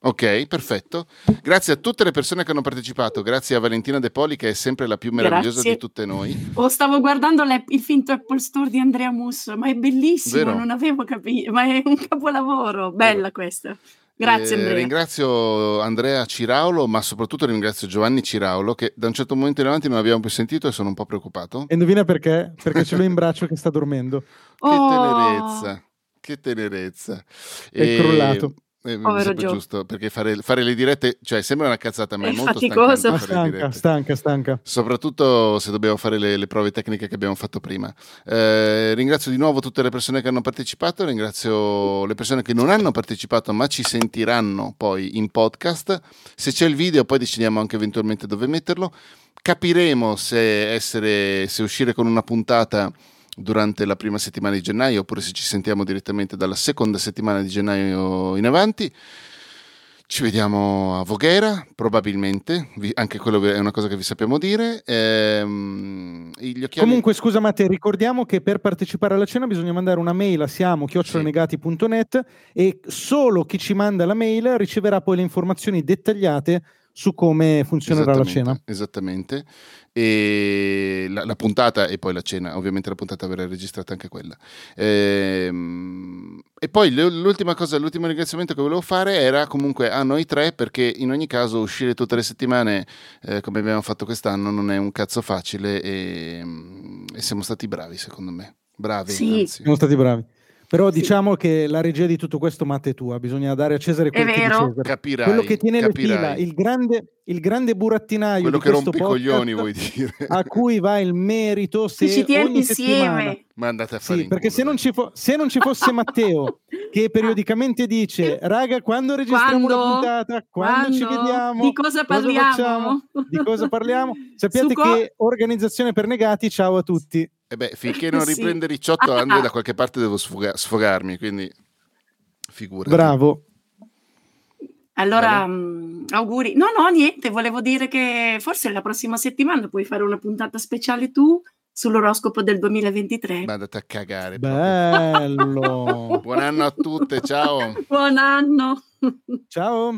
Ok, perfetto. Grazie a tutte le persone che hanno partecipato, grazie a Valentina De Poli che è sempre la più meravigliosa Grazie. di tutte noi. Oh, stavo guardando il finto Apple Store di Andrea Musso, ma è bellissimo, Vero? non avevo capito, ma è un capolavoro. Bella questa. Grazie Eh, Andrea. Ringrazio Andrea Ciraulo, ma soprattutto ringrazio Giovanni Ciraulo che da un certo momento in avanti non abbiamo più sentito e sono un po' preoccupato. E indovina perché? Perché ce l'ho in braccio che sta dormendo. Che Oh. tenerezza, che tenerezza. È crollato. Eh, mi Povero sembra Gio. giusto, perché fare, fare le dirette, cioè sembra una cazzata, ma è, È molto faticoso. stanca, stanca, stanca. Soprattutto se dobbiamo fare le, le prove tecniche che abbiamo fatto prima. Eh, ringrazio di nuovo tutte le persone che hanno partecipato, ringrazio le persone che non hanno partecipato ma ci sentiranno poi in podcast. Se c'è il video poi decidiamo anche eventualmente dove metterlo. Capiremo se, essere, se uscire con una puntata durante la prima settimana di gennaio oppure se ci sentiamo direttamente dalla seconda settimana di gennaio in avanti. Ci vediamo a Voghera, probabilmente, anche quello è una cosa che vi sappiamo dire. Ehm, gli occhiali... Comunque, scusa Matte, ricordiamo che per partecipare alla cena bisogna mandare una mail a siamo chiocciolanegati.net e solo chi ci manda la mail riceverà poi le informazioni dettagliate su come funzionerà la cena. Esattamente. E la, la puntata e poi la cena, ovviamente la puntata verrà registrata anche quella. Ehm, e poi l'ultima cosa, l'ultimo ringraziamento che volevo fare era comunque a noi tre, perché in ogni caso uscire tutte le settimane, eh, come abbiamo fatto quest'anno, non è un cazzo facile e, e siamo stati bravi, secondo me. Bravi, Sì. anzi. Siamo stati bravi. Però diciamo che la regia di tutto questo, Matte, è tua. Bisogna dare a Cesare quel È che è di vero. Cesare. Capirai, Quello che tiene capirai. le fila, il grande, il grande burattinaio Quello di che rompe i coglioni, vuoi dire. a cui va il merito se Che ci tiene insieme. Ma andate a fare Sì, in perché se non, ci fo- se non ci fosse Matteo che periodicamente dice raga quando registriamo Quando? una puntata, quando, ci Quando? vediamo, Di cosa parliamo?" facciamo? di cosa parliamo, sappiate co- che organizzazione per negati, ciao a tutti. E beh, finché non Sì. riprende Ricciotto, Andre, da qualche parte devo sfoga- sfogarmi, quindi figurati. Bravo. Allora, mh, auguri. No, no, niente, volevo dire che forse la prossima settimana puoi fare una puntata speciale tu sull'oroscopo del 2023. Ma andate a cagare. Bello. Buon anno a tutte, ciao. Buon anno. Ciao.